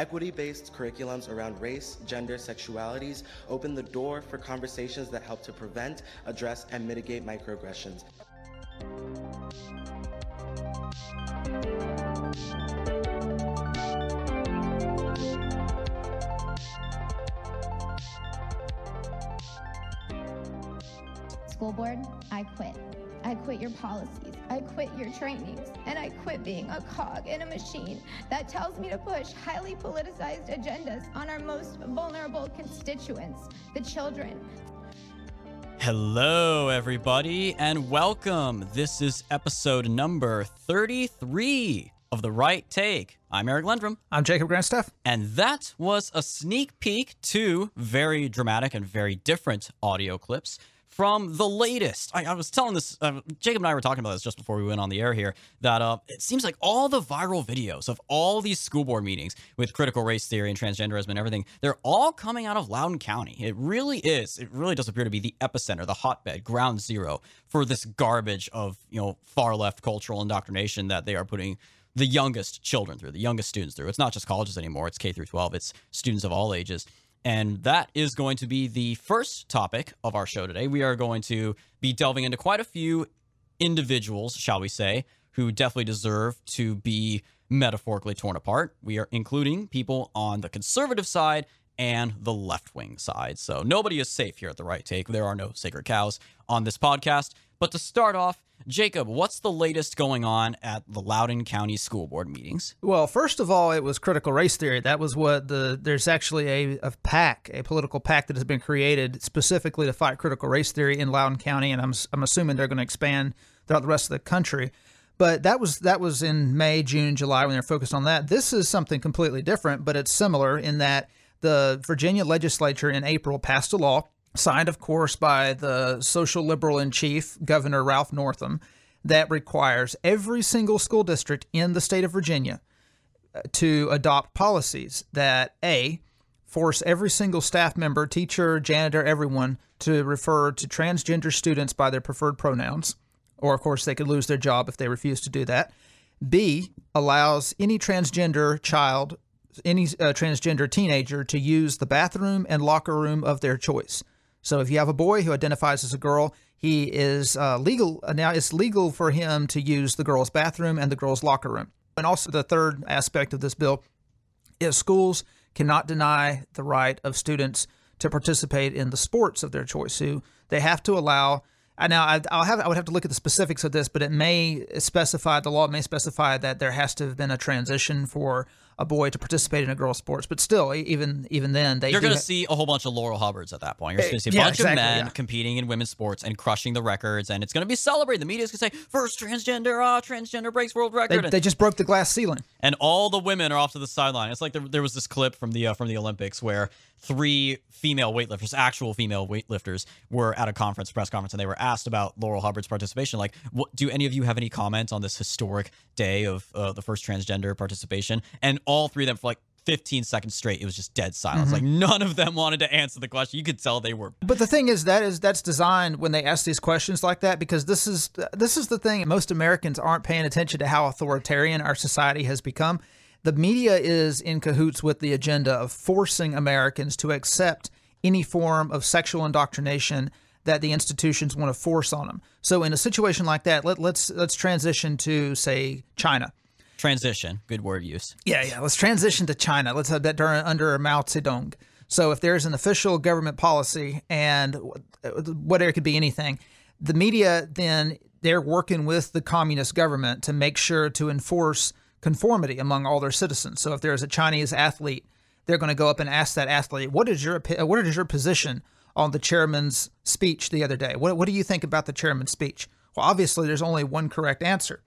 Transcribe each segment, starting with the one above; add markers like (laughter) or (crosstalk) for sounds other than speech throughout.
Equity-based curriculums around race, gender, sexualities open the door for conversations that help to prevent, address, and mitigate microaggressions. Policies. I quit your trainings. And I quit being a cog in a machine that tells me to push highly politicized agendas on our most vulnerable constituents, the children. Hello, everybody, and welcome. This is episode number 33 of The Right Take. I'm Eric Lundrum. I'm Jacob Grandstaff. And that was a sneak peek to very dramatic and very different audio clips from the latest. I, I was telling this, uh, Jacob and I were talking about this just before we went on the air here, that uh, it seems like all the viral videos of all these school board meetings with critical race theory and transgenderism and everything, they're all coming out of Loudoun County. It really is. It really does appear to be the epicenter, the hotbed, ground zero for this garbage of, you know, far left cultural indoctrination that they are putting the youngest children through, the youngest students through. It's not just colleges anymore, it's K through 12, it's students of all ages. And that is going to be the first topic of our show today. We are going to be delving into quite a few individuals, shall we say, who definitely deserve to be metaphorically torn apart. We are including people on the conservative side and the left wing side. So nobody is safe here at the right take. There are no sacred cows on this podcast. But to start off, Jacob, what's the latest going on at the Loudoun County School Board meetings? Well, first of all, it was critical race theory. That was what the there's actually a, a PAC, a political pack that has been created specifically to fight critical race theory in Loudoun County, and I'm I'm assuming they're going to expand throughout the rest of the country. But that was that was in May, June, July when they're focused on that. This is something completely different, but it's similar in that the Virginia legislature in April passed a law signed, of course, by the social liberal in chief, Governor Ralph Northam, that requires every single school district in the state of Virginia uh, to adopt policies that A, force every single staff member, teacher, janitor, everyone to refer to transgender students by their preferred pronouns, or of course they could lose their job if they refuse to do that. B, allows any transgender child, any uh, transgender teenager to use the bathroom and locker room of their choice. So if you have a boy who identifies as a girl, he is uh, legal uh, now. It's legal for him to use the girls' bathroom and the girls' locker room. And also, the third aspect of this bill is schools cannot deny the right of students to participate in the sports of their choice. So they have to allow. Now, I'll have I would have to look at the specifics of this, but it may specify the law may specify that there has to have been a transition for a boy to participate in a girls' sports. But still, even even then, they you're going to ha- see a whole bunch of Laurel Hubbards at that point. You're going to see a Yeah, bunch exactly, of men yeah. competing in women's sports and crushing the records, and it's going to be celebrated. The media's going to say first transgender, ah, transgender breaks world record, and, they just broke the glass ceiling. and all the women are off to the sideline. It's like there, there was this clip from the uh, from the Olympics where three female weightlifters, actual female weightlifters, were at a conference, press conference, and they were asked about Laurel Hubbard's participation. Like, what, do any of you have any comments on this historic day of uh, the first transgender participation? And all three of them, for like 15 seconds straight, it was just dead silence. Mm-hmm. Like, none of them wanted to answer the question. You could tell they were. But the thing is that is that's designed when they ask these questions like that because this is this is the thing most Americans aren't paying attention to how authoritarian our society has become. The media is in cahoots with the agenda of forcing Americans to accept any form of sexual indoctrination that the institutions want to force on them. So in a situation like that, let, let's let's transition to say China. Transition, good word use. Yeah, yeah. Let's transition to China. Let's have that during, under Mao Zedong. So if there's an official government policy and whatever it could be anything, the media then they're working with the communist government to make sure to enforce conformity among all their citizens. So if there's a Chinese athlete, they're going to go up and ask that athlete, "What is your what is your position on the chairman's speech the other day? What what do you think about the chairman's speech?" Well, obviously there's only one correct answer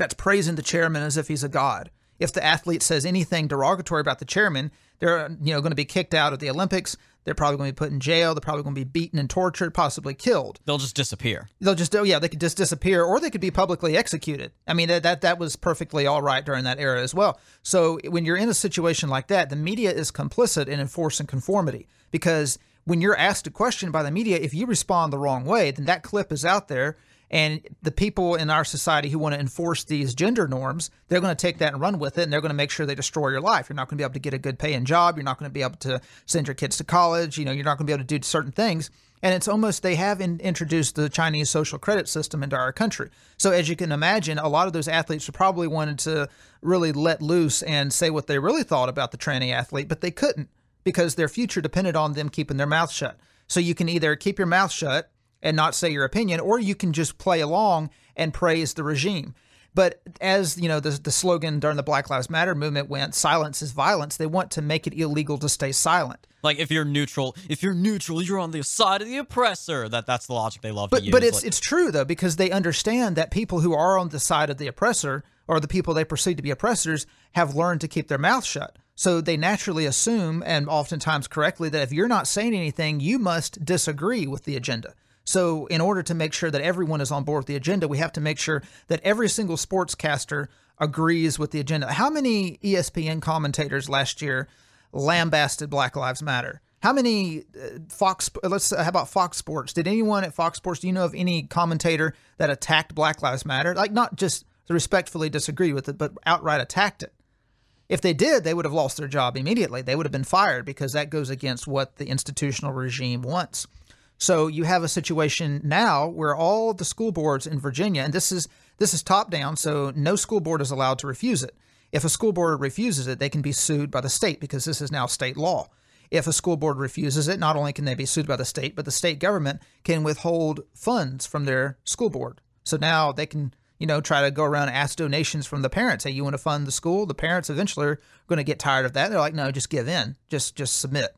that's praising the chairman as if he's a god. If the athlete says anything derogatory about the chairman, they're you know going to be kicked out of the Olympics. They're probably going to be put in jail. They're probably going to be beaten and tortured, possibly killed. They'll just disappear. They'll just oh yeah, they could just disappear, or they could be publicly executed. I mean that that that was perfectly all right during that era as well. So when you're in a situation like that, the media is complicit in enforcing conformity because when you're asked a question by the media, if you respond the wrong way, then that clip is out there and the people in our society who want to enforce these gender norms, they're going to take that and run with it, and they're going to make sure they destroy your life. You're not going to be able to get a good paying job. You're not going to be able to send your kids to college. You know, you're not going to be able to do certain things. And it's almost they have in, introduced the Chinese social credit system into our country. So as you can imagine, a lot of those athletes probably wanted to really let loose and say what they really thought about the tranny athlete, but they couldn't because their future depended on them keeping their mouth shut. So you can either keep your mouth shut and not say your opinion, or you can just play along and praise the regime. But as you know, the, the slogan during the Black Lives Matter movement went, "Silence is violence." They want to make it illegal to stay silent. Like if you're neutral, if you're neutral, you're on the side of the oppressor. That that's the logic they love but, to use. But it's like, it's true though because they understand that people who are on the side of the oppressor or the people they perceive to be oppressors have learned to keep their mouth shut. So they naturally assume, and oftentimes correctly, that if you're not saying anything, you must disagree with the agenda. So, in order to make sure that everyone is on board with the agenda, we have to make sure that every single sportscaster agrees with the agenda. How many ESPN commentators last year lambasted Black Lives Matter? How many uh, Fox? Let's how about Fox Sports? Did anyone at Fox Sports? Do you know of any commentator that attacked Black Lives Matter? Like not just respectfully disagree with it, but outright attacked it. If they did, they would have lost their job immediately. They would have been fired because that goes against what the institutional regime wants. So you have a situation now where all the school boards in Virginia, and this is this is top down, so no school board is allowed to refuse it. If a school board refuses it, they can be sued by the state because this is now state law. If a school board refuses it, not only can they be sued by the state, but the state government can withhold funds from their school board. So now they can, you know, try to go around and ask donations from the parents. Hey, you want to fund the school? The parents eventually are going to get tired of that. They're like, no, just give in, just just submit.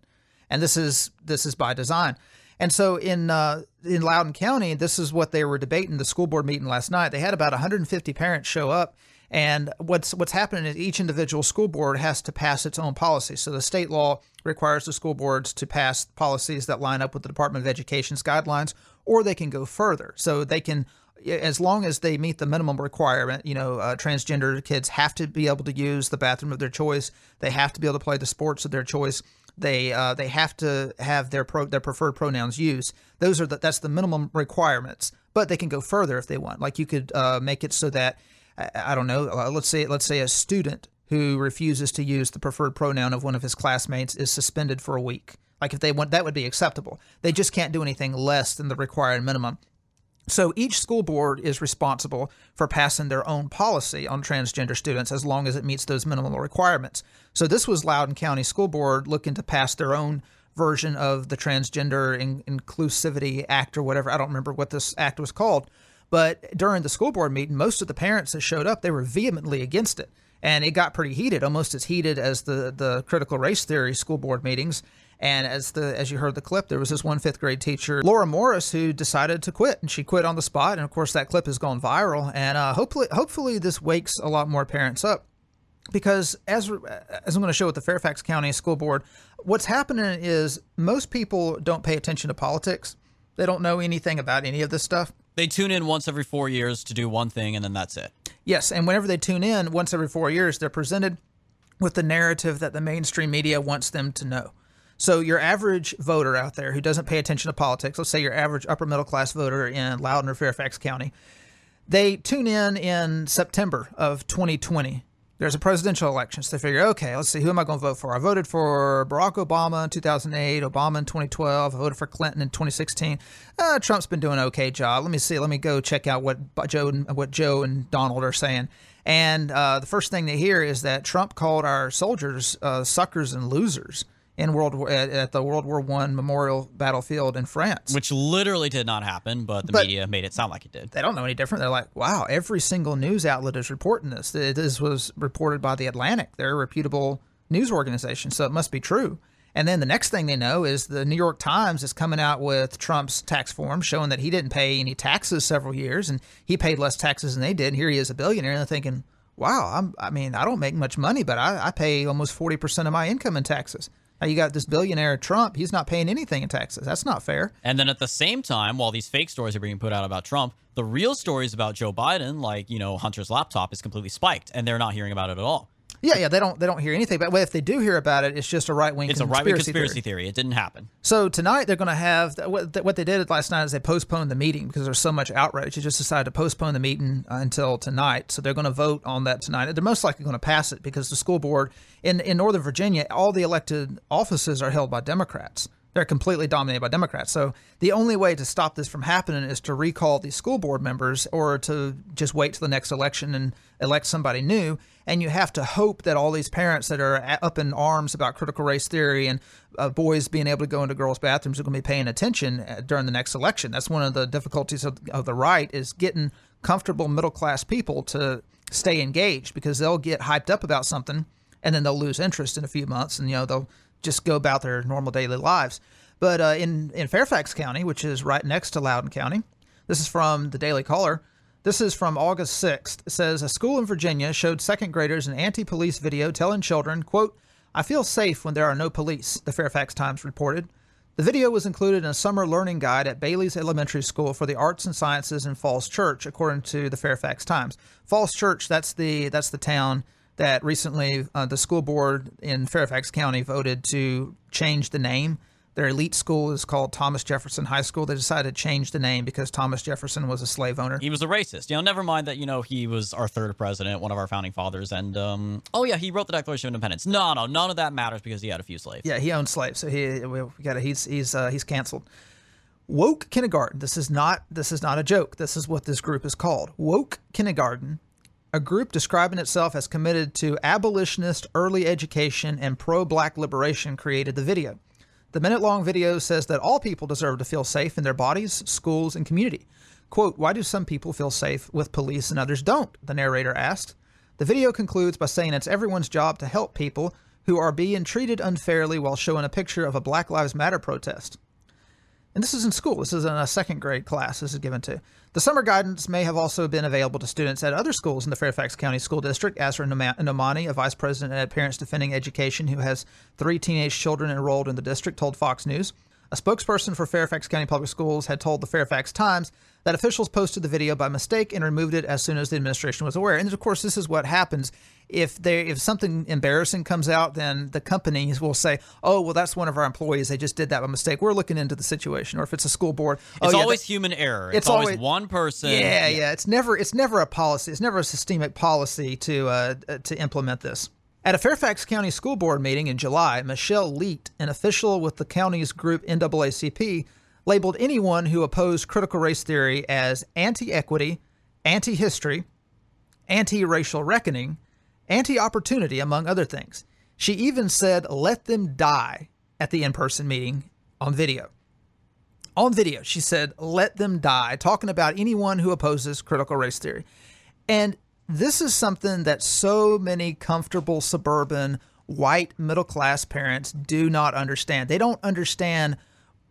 And this is this is by design. And so in uh, in Loudoun County, this is what they were debating the school board meeting last night. They had about 150 parents show up, and what's what's happening is each individual school board has to pass its own policy. So the state law requires the school boards to pass policies that line up with the Department of Education's guidelines, or they can go further. So they can as long as they meet the minimum requirement, you know, uh, transgender kids have to be able to use the bathroom of their choice. They have to be able to play the sports of their choice. They uh, they have to have their pro, their preferred pronouns used. Those are the, that's the minimum requirements. But they can go further if they want. Like you could uh, make it so that I, don't know. Uh, let's say let's say a student who refuses to use the preferred pronoun of one of his classmates is suspended for a week. Like if they want that would be acceptable. They just can't do anything less than the required minimum. So each school board is responsible for passing their own policy on transgender students as long as it meets those minimal requirements. So this was Loudoun County School Board looking to pass their own version of the Transgender In- Inclusivity Act or whatever. I don't remember what this act was called. But during the school board meeting, most of the parents that showed up, they were vehemently against it. And it got pretty heated, almost as heated as the, the critical race theory school board meetings. And as the as you heard the clip, there was this one fifth grade teacher, Laura Morris, who decided to quit, and she quit on the spot. And of course, that clip has gone viral. And uh, hopefully, hopefully, this wakes a lot more parents up, because as as I'm going to show with the Fairfax County School Board, what's happening is most people don't pay attention to politics. They don't know anything about any of this stuff. They tune in once every four years to do one thing, and then that's it. Yes, and whenever they tune in, once every four years, they're presented with the narrative that the mainstream media wants them to know. So your average voter out there who doesn't pay attention to politics, let's say your average upper middle class voter in Loudoun or Fairfax County, they tune in in September of 2020. There's a presidential election, so they figure, okay, let's see, who am I going to vote for? I voted for Barack Obama in 2008, Obama in 2012, I voted for Clinton in 2016. Uh, Trump's been doing an okay job. Let me see, let me go check out what Joe, and what Joe and Donald are saying. And uh, the first thing they hear is that Trump called our soldiers uh, suckers and losers in World War, at the World War One memorial battlefield in France, which literally did not happen, but the but media made it sound like it did. They don't know any different. They're like, "Wow, every single news outlet is reporting this. This was reported by the Atlantic. They're a reputable news organization, so it must be true." And then the next thing they know is the New York Times is coming out with Trump's tax form showing that he didn't pay any taxes several years and he paid less taxes than they did. And here he is a billionaire. And they're thinking, wow, I'm, i mean, I don't make much money, but I, I pay almost 40% of my income in taxes. Now you got this billionaire Trump. He's not paying anything in taxes. That's not fair. And then at the same time, while these fake stories are being put out about Trump, the real stories about Joe Biden, like you know Hunter's laptop, is completely spiked, and they're not hearing about it at all. Yeah, yeah, they don't they don't hear anything. But if they do hear about it, it's just a right wing. It's a right wing conspiracy theory. It didn't happen. So tonight they're going to have what, what they did last night is they postponed the meeting because there's so much outrage. They just decided to postpone the meeting uh, until tonight. So they're going to vote on that tonight. They're most likely going to pass it because the school board in in Northern Virginia, all the elected offices are held by Democrats. They're completely dominated by Democrats. So the only way to stop this from happening is to recall these school board members or to just wait till the next election and elect somebody new. And you have to hope that all these parents that are up in arms about critical race theory and uh, boys being able to go into girls' bathrooms are going to be paying attention uh, during the next election. That's one of the difficulties of, of the right is getting comfortable middle class people to stay engaged because they'll get hyped up about something and then they'll lose interest in a few months and you know they'll just go about their normal daily lives. But uh, in in Fairfax County, which is right next to Loudoun County, this is from the Daily Caller. This is from August 6th. It says a school in Virginia showed second graders an anti-police video telling children, "quote I feel safe when there are no police." The Fairfax Times reported. The video was included in a summer learning guide at Bailey's Elementary School for the Arts and Sciences in Falls Church, according to the Fairfax Times. Falls Church, that's the that's the town that recently uh, the school board in Fairfax County voted to change the name. Their elite school is called Thomas Jefferson High School. They decided to change the name because Thomas Jefferson was a slave owner. He was a racist. You know, never mind that, you know, he was our third president, one of our founding fathers. And, um, oh, yeah, he wrote the Declaration of Independence. No, no, none of that matters because he had a few slaves. Yeah, he owned slaves. So he, we got he's, he's, uh, he's canceled. Woke kindergarten. This is not, this is not a joke. This is what this group is called. Woke kindergarten a group describing itself as committed to abolitionist early education and pro black liberation created the video. The minute long video says that all people deserve to feel safe in their bodies, schools, and community. Quote, Why do some people feel safe with police and others don't? The narrator asked. The video concludes by saying it's everyone's job to help people who are being treated unfairly while showing a picture of a Black Lives Matter protest. And this is in school. This is in a second grade class. This is given to. The summer guidance may have also been available to students at other schools in the Fairfax County School District. Asra Nomani, a vice president at Parents Defending Education who has three teenage children enrolled in the district, told Fox News. A spokesperson for Fairfax County Public Schools had told the Fairfax Times that officials posted the video by mistake and removed it as soon as the administration was aware. And of course, this is what happens if they if something embarrassing comes out, then the companies will say, "Oh, well, that's one of our employees. They just did that by mistake. We're looking into the situation." Or if it's a school board, oh, it's yeah, always that, human error. It's, it's always, always, one person. Yeah, yeah, yeah, It's never it's never a policy. It's never a systemic policy to uh, to implement this. At a Fairfax County School Board meeting in July, Michelle Leete, an official with the county's group NAACP, labeled anyone who opposed critical race theory as anti equity, anti history, anti racial reckoning, anti opportunity, among other things. She even said, let them die at the in person meeting on video. On video, she said, let them die, talking about anyone who opposes critical race theory. And this is something that so many comfortable suburban white middle class parents do not understand. They don't understand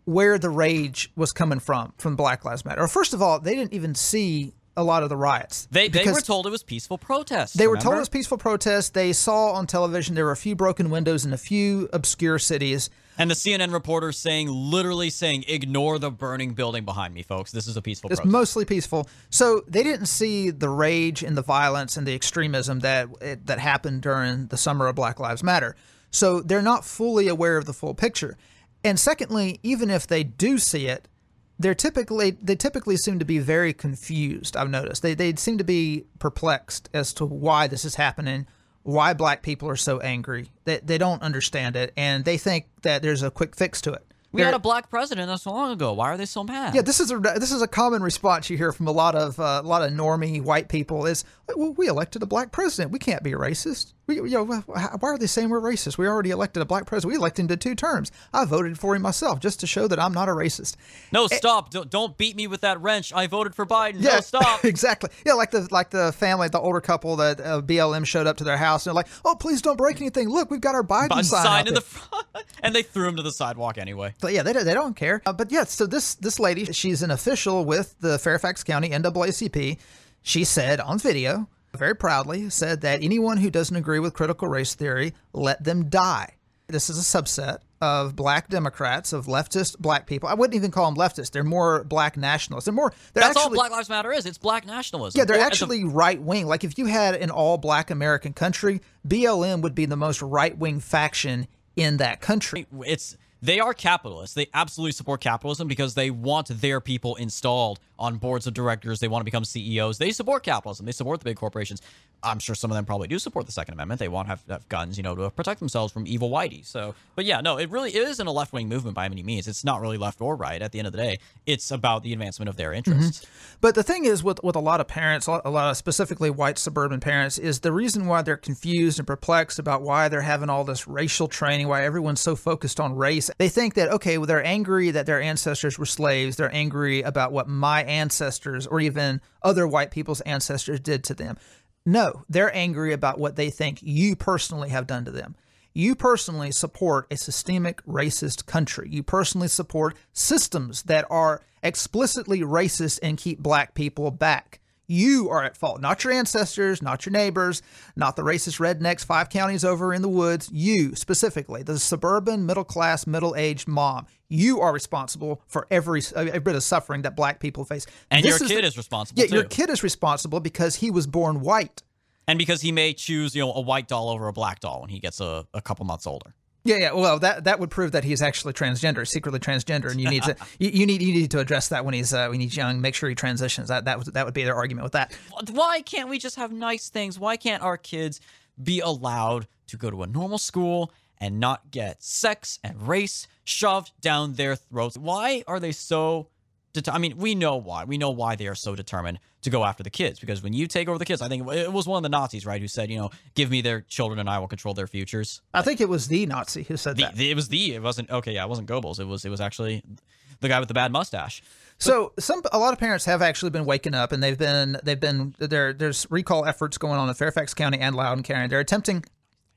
where the rage was coming from from Black Lives Matter. Or first of all, they didn't even see a lot of the riots. They, they were told it was peaceful protests. They remember? were told it was peaceful protests. They saw on television there were a few broken windows in a few obscure cities. And the CNN reporter saying, literally saying, ignore the burning building behind me, folks. This is a peaceful It's protest. mostly peaceful. So they didn't see the rage and the violence and the extremism that that happened during the summer of Black Lives Matter. So they're not fully aware of the full picture. And secondly, even if they do see it, they're typically they typically seem to be very confused. I've noticed they they seem to be perplexed as to why this is happening, why black people are so angry. They they don't understand it, and they think that there's a quick fix to it. We They're- had a black president not so long ago. Why are they so mad? yeah, this is a this is a common response you hear from a lot of uh, a lot of normie white people is, well, we elected a black president. We can't be racist. We, you know, why are they saying we're racist? We already elected a black president. We elected him to two terms. I voted for him myself just to show that I'm not a racist. No, stop. Don't, don't beat me with that wrench. I voted for Biden. No, (laughs) stop. exactly. Yeah, like the like the family, the older couple that uh, BLM showed up to their house and they're like, "Oh, please don't break anything. Look, we've got our Biden, Biden sign, sign in there." the front. (laughs) And they threw him to the sidewalk anyway. But yeah, they, don't- they don't care. Uh, but yeah, so this this lady, she's an official with the Fairfax County NAACP. She said on video, very proudly, said that anyone who doesn't agree with critical race theory, let them die. This is a subset of black Democrats, of leftist black people. I wouldn't even call them leftists. They're more black nationalists. They're more. They're That's actually, all Black Lives Matter is. It's black nationalism. Yeah, they're Or actually right wing. Like if you had an all black American country, BLM would be the most right wing faction in that country. it's they are capitalists. They absolutely support capitalism because they want their people installed on boards of directors. They want to become CEOs. They support capitalism. They support the big corporations. I'm sure some of them probably do support the Second Amendment. They want to have, have guns, you know, to protect themselves from evil whitey. So, but yeah, no, it really isn't a left wing movement by any means. It's not really left or right. At the end of the day, it's about the advancement of their mm-hmm. interests. But the thing is, with with a lot of parents, a lot of specifically white suburban parents, is the reason why they're confused and perplexed about why they're having all this racial training, why everyone's so focused on race. They think that okay, well, they're angry that their ancestors were slaves. They're angry about what my ancestors or even other white people's ancestors did to them. No, they're angry about what they think you personally have done to them. You personally support a systemic racist country. You personally support systems that are explicitly racist and keep black people back. You are at fault, not your ancestors, not your neighbors, not the racist rednecks five counties over in the woods. You specifically, the suburban, middle class, middle aged mom. You are responsible for every, every bit of suffering that black people face. And This your is kid the- is responsible Yeah, too. your kid is responsible because he was born white. and because he may choose, you know, a white doll over a black doll when he gets a, a couple months older. Yeah, yeah. Well, that that would prove that he's actually transgender, secretly transgender, and you need to (laughs) you, you need you need to address that when he's uh, when he's young. Make sure he transitions. That that would that would be their argument with that. why can't we just have nice things? Why can't our kids be allowed to go to a normal school and not get sex and race shoved down their throats? Why are they so I mean, we know why. We know why they are so determined to go after the kids because when you take over the kids, I think it was one of the Nazis, right, who said, you know, give me their children and I will control their futures. I think it was the Nazi who said The, that. the- it was the it wasn't okay, yeah, it wasn't Goebbels. It was it was actually the guy with the bad mustache. So some a lot of parents have actually been waking up, and they've been they've been there. There's recall efforts going on in Fairfax County and Loudoun County. They're attempting.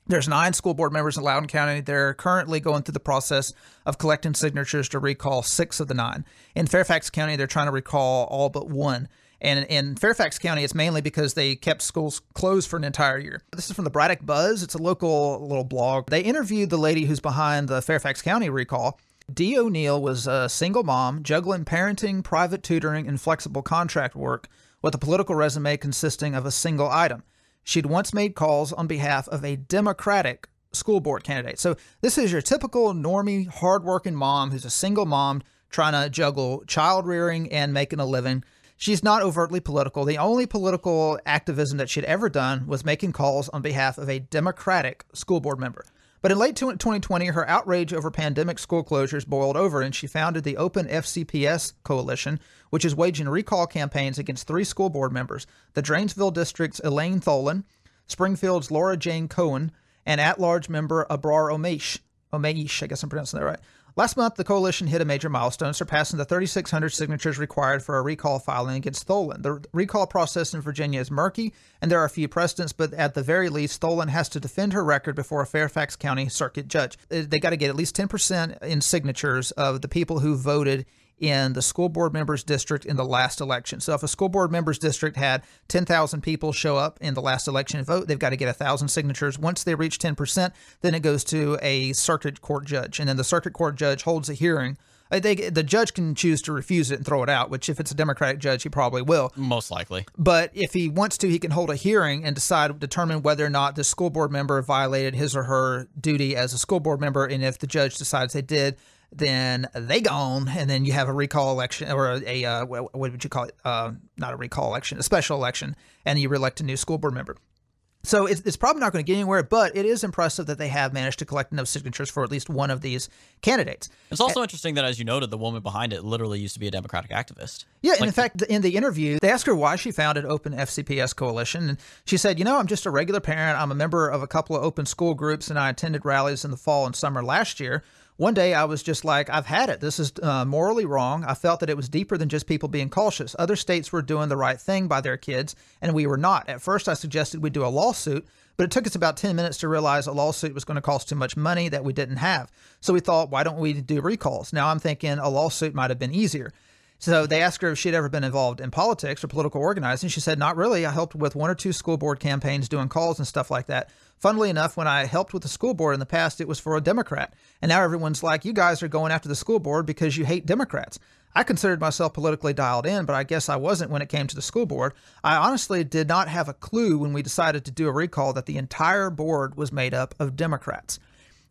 There's nine school board members in Loudoun County. They're currently going through the process of collecting signatures to recall six of the nine. In Fairfax County, they're trying to recall all but one. And in Fairfax County, it's mainly because they kept schools closed for an entire year. This is from the Braddock Buzz. It's a local little blog. They interviewed the lady who's behind the Fairfax County recall. Dee O'Neill was a single mom juggling parenting, private tutoring, and flexible contract work with a political resume consisting of a single item. She'd once made calls on behalf of a Democratic school board candidate. So this is your typical normie, hardworking mom who's a single mom trying to juggle child rearing and making a living. She's not overtly political. The only political activism that she'd ever done was making calls on behalf of a Democratic school board member. But in late 2020, her outrage over pandemic school closures boiled over, and she founded the Open FCPS Coalition, which is waging recall campaigns against three school board members the Dranesville District's Elaine Tholen, Springfield's Laura Jane Cohen, and at large member Abrar Omeish. Omeish, I guess I'm pronouncing that right. Last month, the coalition hit a major milestone, surpassing the 3,600 signatures required for a recall filing against Tholen. The recall process in Virginia is murky, and there are a few precedents, but at the very least, Tholen has to defend her record before a Fairfax County circuit judge. They got to get at least 10% in signatures of the people who voted in the school board members district in the last election. So if a school board members district had 10,000 people show up in the last election and vote, they've got to get 1,000 signatures. Once they reach 10%, then it goes to a circuit court judge. And then the circuit court judge holds a hearing. Uh, They, the judge can choose to refuse it and throw it out, which if it's a Democratic judge, he probably will. Most likely. But if he wants to, he can hold a hearing and decide, determine whether or not the school board member violated his or her duty as a school board member. And if the judge decides they did, then they gone, and then you have a recall election or a, uh, what would you call it? Uh, not a recall election, a special election, and you elect a new school board member. So it's, it's probably not going to get anywhere, but it is impressive that they have managed to collect enough signatures for at least one of these candidates. It's also interesting that, as you noted, the woman behind it literally used to be a Democratic activist. Yeah, and in fact, in the interview, they asked her why she founded Open FCPS Coalition, and she said, "You know, I'm just a regular parent. I'm a member of a couple of open school groups, and I attended rallies in the fall and summer last year. One day, I was just like, I've had it. This is uh, morally wrong. I felt that it was deeper than just people being cautious. Other states were doing the right thing by their kids, and we were not. At first, I suggested we do a lawsuit." But it took us about 10 minutes to realize a lawsuit was going to cost too much money that we didn't have. So we thought, why don't we do recalls? Now I'm thinking a lawsuit might have been easier. So they asked her if she'd ever been involved in politics or political organizing. She said, Not really. I helped with one or two school board campaigns doing calls and stuff like that. Funnily enough, when I helped with the school board in the past, it was for a Democrat. And now everyone's like, You guys are going after the school board because you hate Democrats. I considered myself politically dialed in, but I guess I wasn't when it came to the school board. I honestly did not have a clue when we decided to do a recall that the entire board was made up of Democrats.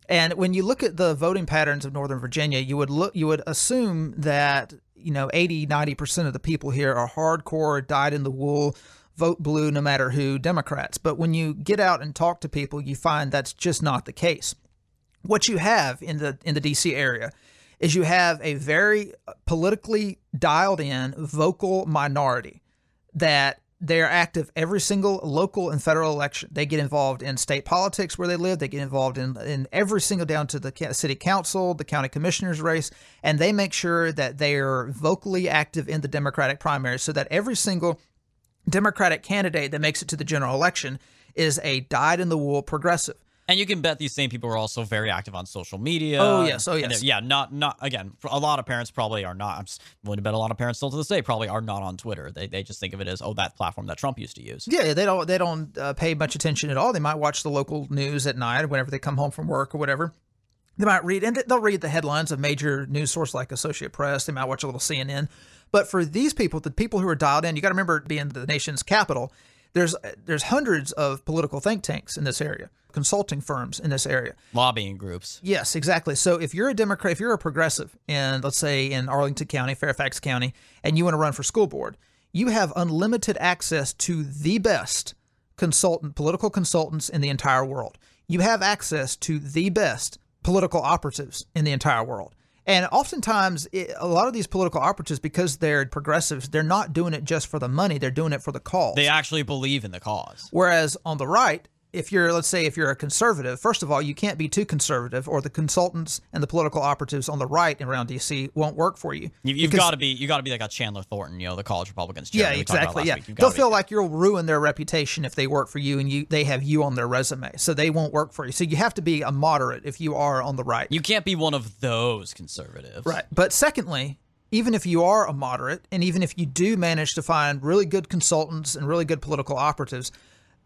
And when you look at the voting patterns of Northern Virginia, you would look you would assume that, you know, 80, 90% of the people here are hardcore, dyed in the wool, vote blue no matter who Democrats. But when you get out and talk to people, you find that's just not the case. What you have in the in the DC area is you have a very politically dialed in vocal minority that they're active every single local and federal election. They get involved in state politics where they live. They get involved in, in every single down to the city council, the county commissioner's race, and they make sure that they are vocally active in the Democratic primaries so that every single Democratic candidate that makes it to the general election is a dyed in the wool progressive. And you can bet these same people are also very active on social media. Oh yes, oh yes. yeah, not not again. A lot of parents probably are not. I'm willing to bet a lot of parents still to this day probably are not on Twitter. They they just think of it as oh that platform that Trump used to use. Yeah, they don't they don't uh, pay much attention at all. They might watch the local news at night whenever they come home from work or whatever. They might read and they'll read the headlines of major news source like Associate Press. They might watch a little CNN. But for these people, the people who are dialed in, you got to remember being the nation's capital. There's there's hundreds of political think tanks in this area, consulting firms in this area. Lobbying groups. Yes, exactly. So if you're a Democrat, if you're a progressive, and let's say in Arlington County, Fairfax County, and you want to run for school board, you have unlimited access to the best consultant, political consultants in the entire world. You have access to the best political operatives in the entire world. And oftentimes, it, a lot of these political operatives, because they're progressives, they're not doing it just for the money; they're doing it for the cause. They actually believe in the cause. Whereas on the right, if you're, let's say, if you're a conservative, first of all, you can't be too conservative, or the consultants and the political operatives on the right around DC won't work for you. You, you've got to be you got to be like a Chandler Thornton, you know, the college Republicans. yeah, chairman we talked about exactly. Yeah. They'll feel like you'll ruin their reputation if they work for you, and you they have you on their resume, so they won't work for you. So you have to be a moderate if you are on the right. you can't be one of those conservatives. Right. But secondly, even if you are a moderate, and even if you do manage to find really good consultants and really good political operatives,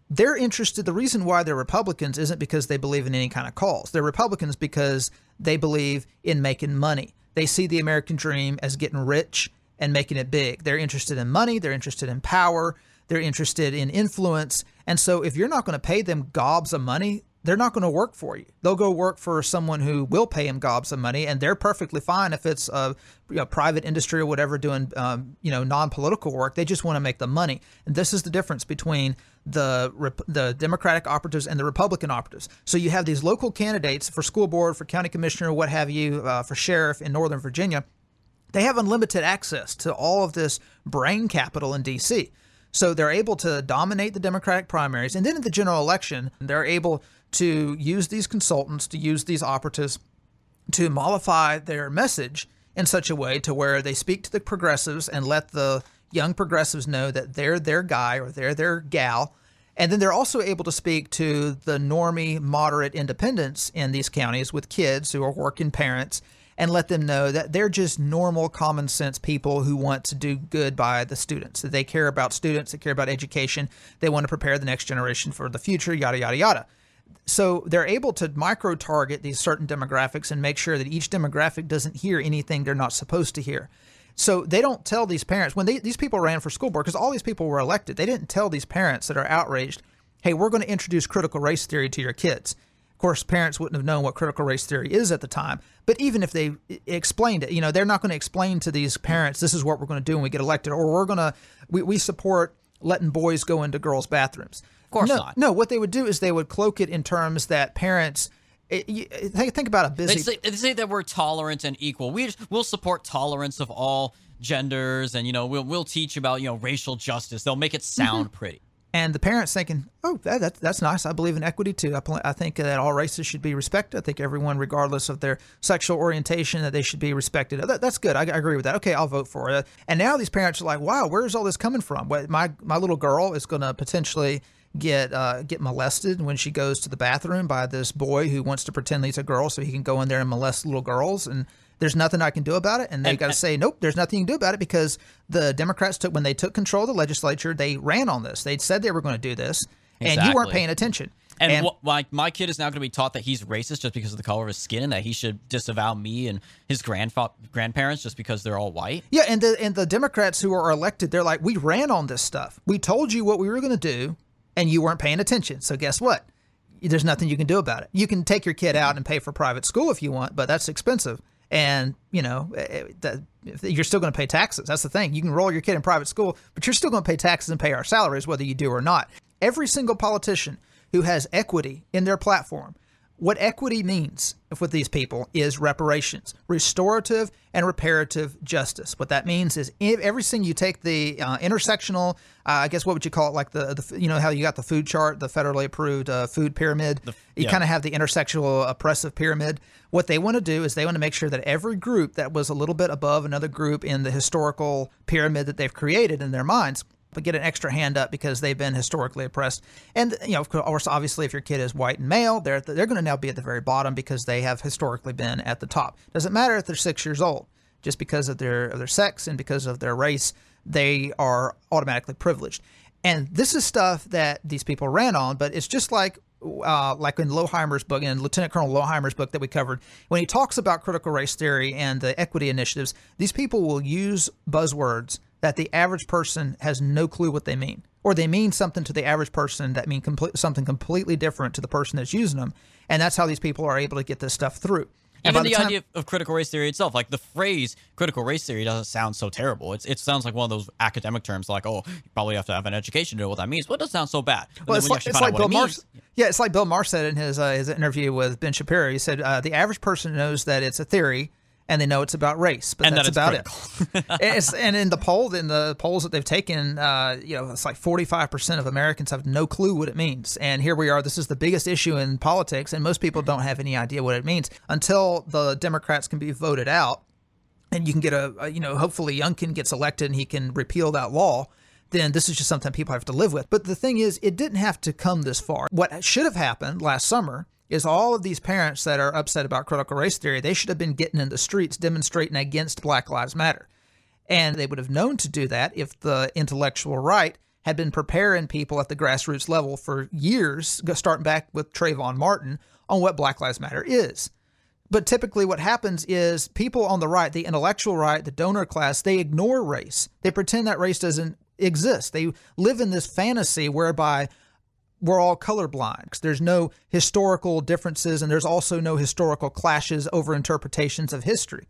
they're interested. The reason why they're Republicans isn't because they believe in any kind of cause. They're Republicans because they believe in making money. They see the American dream as getting rich and making it big. They're interested in money. They're interested in power. They're interested in influence. And so if you're not going to pay them gobs of money, they're not going to work for you. They'll go work for someone who will pay them gobs of money, and they're perfectly fine if it's a you know, private industry or whatever doing um, you know non-political work. They just want to make the money, and this is the difference between the the Democratic operatives and the Republican operatives. So you have these local candidates for school board, for county commissioner, what have you, uh, for sheriff in Northern Virginia they have unlimited access to all of this brain capital in DC. So they're able to dominate the Democratic primaries. And then in the general election, they're able to use these consultants, to use these operatives to mollify their message in such a way to where they speak to the progressives and let the young progressives know that they're their guy or they're their gal. And then they're also able to speak to the normie, moderate independents in these counties with kids who are working parents and let them know that they're just normal, common sense people who want to do good by the students. That they care about students, they care about education, they want to prepare the next generation for the future, yada, yada, yada. So they're able to micro target these certain demographics and make sure that each demographic doesn't hear anything they're not supposed to hear. So they don't tell these parents when they, these people ran for school board because all these people were elected. They didn't tell these parents that are outraged, "Hey, we're going to introduce critical race theory to your kids." Of course, parents wouldn't have known what critical race theory is at the time. But even if they explained it, you know, they're not going to explain to these parents, "This is what we're going to do when we get elected," or "We're going to we, we support letting boys go into girls' bathrooms." Of course no, not. No, what they would do is they would cloak it in terms that parents. It, you, think, think about a busy. They say, they say that we're tolerant and equal. We just, we'll support tolerance of all genders, and you know we'll we'll teach about you know racial justice. They'll make it mm-hmm. sound pretty. and the parents thinking, "Oh, that, that that's nice. I believe in equity too. I, I think that all races should be respected. I think everyone, regardless of their sexual orientation, that they should be respected. That, that's good. I, I agree with that. Okay, I'll vote for it." And now these parents are like, "Wow, where's all this coming from? What, my my little girl is going to potentially get uh, get molested when she goes to the bathroom by this boy who wants to pretend he's a girl so he can go in there and molest little girls and there's nothing I can do about it. And they got to say nope there's nothing you can do about it because the Democrats took when they took control of the legislature they ran on this. They'd said they were going to do this and you weren't paying attention. And, And- wh- my my kid is now going to be taught that he's racist just because of the color of his skin, and that he should disavow me and his grandfa- grandparents just because they're all white. Yeah, and the and the Democrats who are elected, they're like, we ran on this stuff. We told you what we were going to do, and you weren't paying attention. So guess what? There's nothing you can do about it. You can take your kid out and pay for private school if you want, but that's expensive. And you know, eh, eh, you're still going to pay taxes. That's the thing. You can roll your kid in private school, but you're still going to pay taxes and pay our salaries whether you do or not. Every single politician who has equity in their platform what equity means with these people is reparations, restorative and reparative justice. What that means is if everything you take the uh, intersectional, uh, I guess what would you call it? Like the, the you know how you got the food chart, the federally approved uh, food pyramid. you yeah. kind of have the intersectional oppressive pyramid. What they want to do is they want to make sure that every group that was a little bit above another group in the historical pyramid that they've created in their minds but get an extra hand up because they've been historically oppressed. And you know, of course, obviously, if your kid is white and male, they're they're going to now be at the very bottom because they have historically been at the top. Doesn't matter if they're six years old, just because of their of their sex and because of their race, they are automatically privileged. And this is stuff that these people ran on, but it's just like uh, like in Lohmeier's book, in Lieutenant Colonel Lohmeier's book that we covered, when he talks about critical race theory and the equity initiatives, these people will use buzzwords that the average person has no clue what they mean, or they mean something to the average person that mean complete, something completely different to the person that's using them, and that's how these people are able to get this stuff through. And Even by the, time- idea of critical race theory itself, like the phrase critical race theory doesn't sound so terrible. It's, it sounds like one of those academic terms like, oh, you probably have to have an education to know what that means. But it doesn't sound so bad. But Well, it's like, it's like Bill it Maher. Yeah, it's like Bill Maher said in his uh, his interview with Ben Shapiro. He said uh, the average person knows that it's a theory and they know it's about race, but And that's that about it. (laughs) And in the poll, in the polls that they've taken, uh, you know, it's like forty five percent of Americans have no clue what it means. And here we are. This is the biggest issue in politics, and most people don't have any idea what it means until the Democrats can be voted out and you can get a, a you know hopefully Youngkin gets elected and he can repeal that law then this is just something people have to live with but the thing is it didn't have to come this far what should have happened last summer is all of these parents that are upset about critical race theory they should have been getting in the streets demonstrating against black lives matter and they would have known to do that if the intellectual right had been preparing people at the grassroots level for years, starting back with Trayvon Martin, on what Black Lives Matter is. But typically, what happens is people on the right, the intellectual right, the donor class, they ignore race. They pretend that race doesn't exist. They live in this fantasy whereby we're all colorblind. There's no historical differences, and there's also no historical clashes over interpretations of history.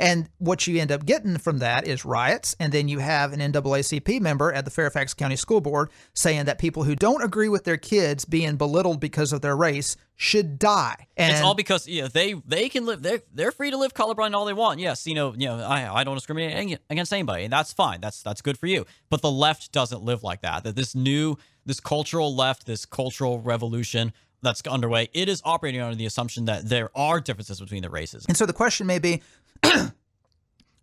And what you end up getting from that is riots, and then you have an NAACP member at the Fairfax County School Board saying that people who don't agree with their kids being belittled because of their race should die. And It's all because yeah they they can live they're they're free to live colorblind all they want. Yes, you know you know I I don't discriminate against anybody, and that's fine. That's that's good for you. But the left doesn't live like that. That this new this cultural left, this cultural revolution that's underway, it is operating under the assumption that there are differences between the races. And so the question may be, (clears throat) and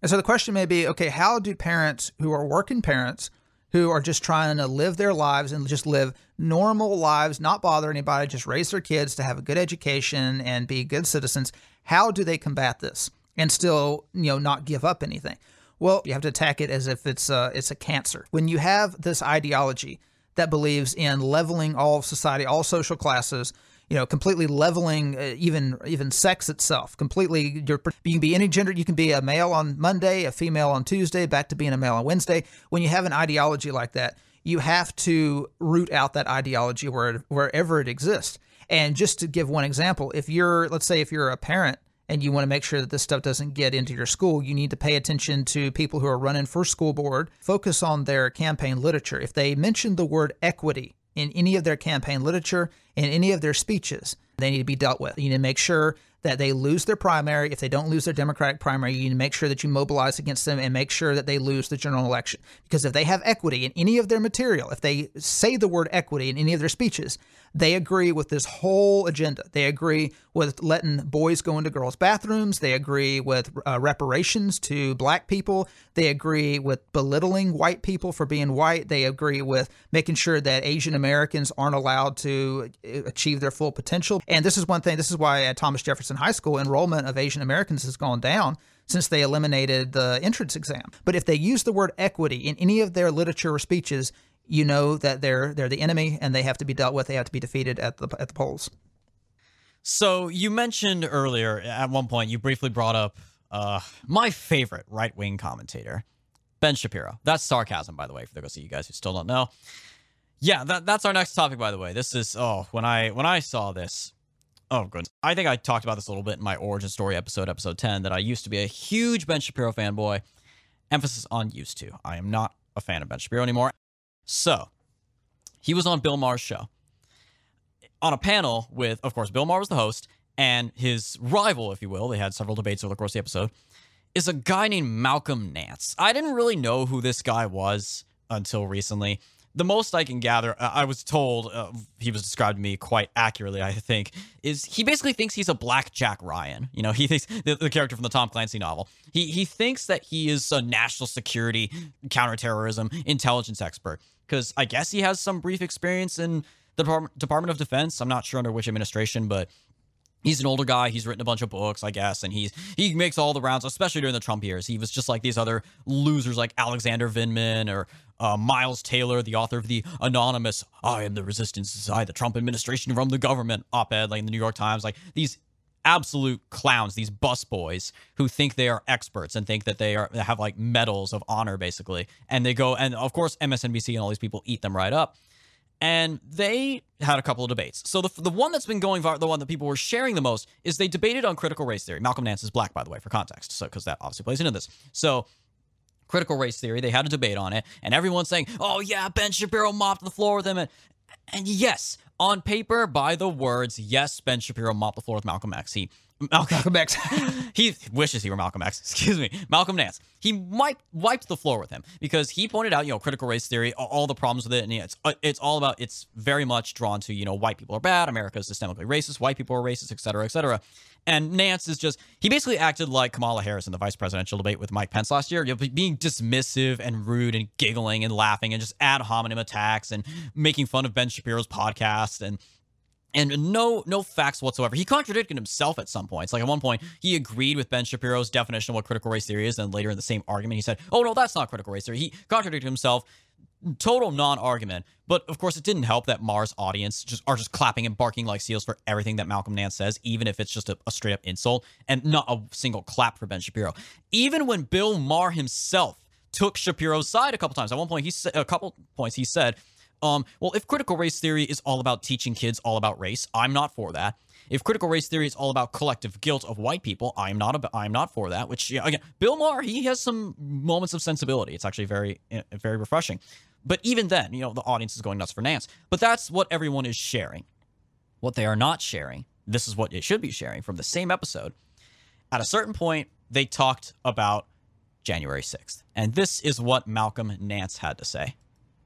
so the question may be, okay, how do parents who are working parents who are just trying to live their lives and just live normal lives, not bother anybody, just raise their kids to have a good education and be good citizens, how do they combat this and still, you know, not give up anything? Well, you have to attack it as if it's a, it's a cancer. When you have this ideology that believes in leveling all of society, all social classes, you know, completely leveling uh, even even sex itself. Completely, you can be any gender. You can be a male on Monday, a female on Tuesday, back to being a male on Wednesday. When you have an ideology like that, you have to root out that ideology where wherever it exists. And just to give one example, if you're, let's say, if you're a parent and you want to make sure that this stuff doesn't get into your school, you need to pay attention to people who are running for school board. Focus on their campaign literature. If they mention the word equity in any of their campaign literature, in any of their speeches, they need to be dealt with. You need to make sure that they lose their primary. If they don't lose their Democratic primary, you need to make sure that you mobilize against them and make sure that they lose the general election. Because if they have equity in any of their material, if they say the word equity in any of their speeches, they agree with this whole agenda. They agree with letting boys go into girls' bathrooms. They agree with uh, reparations to black people. They agree with belittling white people for being white. They agree with making sure that Asian Americans aren't allowed to uh, achieve their full potential. And this is one thing, this is why at Thomas Jefferson High School, enrollment of Asian Americans has gone down since they eliminated the entrance exam. But if they use the word equity in any of their literature or speeches, you know that they're they're the enemy and they have to be dealt with. They have to be defeated at the at the polls. So you mentioned earlier at one point you briefly brought up uh, my favorite right wing commentator, Ben Shapiro. That's sarcasm, by the way, for those of you guys who still don't know. Yeah, that, that's our next topic, by the way. This is oh when I when I saw this, oh good. I think I talked about this a little bit in my origin story episode, episode ten, that I used to be a huge Ben Shapiro fanboy. Emphasis on used to. I am not a fan of Ben Shapiro anymore. So he was on Bill Maher's show on a panel with, of course, Bill Maher was the host, and his rival, if you will, they had several debates over the course of the episode, is a guy named Malcolm Nance. I didn't really know who this guy was until recently. The most I can gather, uh, I was told, uh, he was described to me quite accurately, I think, is he basically thinks he's a black Jack Ryan. You know, he thinks the, the character from the Tom Clancy novel. He he thinks that he is a national security, counterterrorism, intelligence expert because I guess he has some brief experience in the Department of Defense. I'm not sure under which administration, but he's an older guy. He's written a bunch of books, I guess, and he's he makes all the rounds, especially during the Trump years. He was just like these other losers, like Alexander Vindman or uh, Miles Taylor, the author of the anonymous "I am the resistance, I the Trump administration from the government" op-ed, like in the New York Times. Like these absolute clowns, these busboys who think they are experts and think that they are have like medals of honor basically. And they go and of course MSNBC and all these people eat them right up. And they had a couple of debates. So the, the one that's been going viral, the one that people were sharing the most, is they debated on critical race theory. Malcolm Nance is black, by the way, for context, so because that obviously plays into this. So critical race theory, they had a debate on it, and everyone's saying, "Oh yeah, Ben Shapiro mopped the floor with him," and, and yes, on paper, by the words, yes, Ben Shapiro mopped the floor with Malcolm X. He Malcolm, X. (laughs) he wishes he were Malcolm X. (laughs) Excuse me, Malcolm Nance. He wiped wiped the floor with him because he pointed out, you know, critical race theory, all the problems with it, and it's uh, it's all about it's very much drawn to you know white people are bad, America is systemically racist, white people are racist, et cetera, et cetera. And Nance is just he basically acted like Kamala Harris in the vice presidential debate with Mike Pence last year, you know, being dismissive and rude and giggling and laughing and just ad hominem attacks and making fun of Ben Shapiro's podcast and and no no facts whatsoever. He contradicted himself at some points. Like at one point, he agreed with Ben Shapiro's definition of what critical race theory is, and later in the same argument, he said, "Oh no, that's not critical race theory." He contradicted himself. Total non-argument, but of course it didn't help that Maher's audience just are just clapping and barking like seals for everything that Malcolm Nance says, even if it's just a, a straight up insult, and not a single clap for Ben Shapiro. Even when Bill Maher himself took Shapiro's side a couple times. At one point, he a couple points he said um, well, if critical race theory is all about teaching kids all about race, I'm not for that. If critical race theory is all about collective guilt of white people, I'm not. About, I'm not for that. Which again, Bill Maher, he has some moments of sensibility. It's actually very, eh, very refreshing. But even then, you know, the audience is going nuts for Nance. But that's what everyone is sharing. What they are not sharing, this is what it should be sharing from the same episode. At a certain point, they talked about January 6th. And this is what Malcolm Nance had to say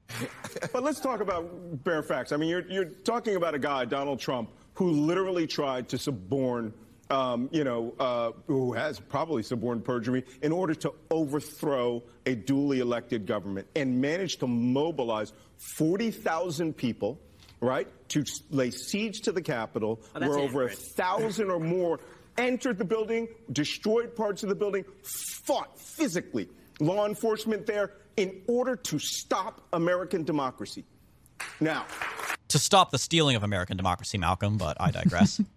(laughs) but let's talk about bare facts. I mean, you're, you're talking about a guy, Donald Trump, who literally tried to suborn, um, you know, uh, who has probably suborned perjury in order to overthrow a duly elected government and managed to mobilize 40,000 people, right, to lay siege to the Capitol, oh, where over a thousand or more entered the building, destroyed parts of the building, fought physically. Law enforcement there in order to stop American democracy. Now, to stop the stealing of American democracy, Malcolm, but I digress. (laughs)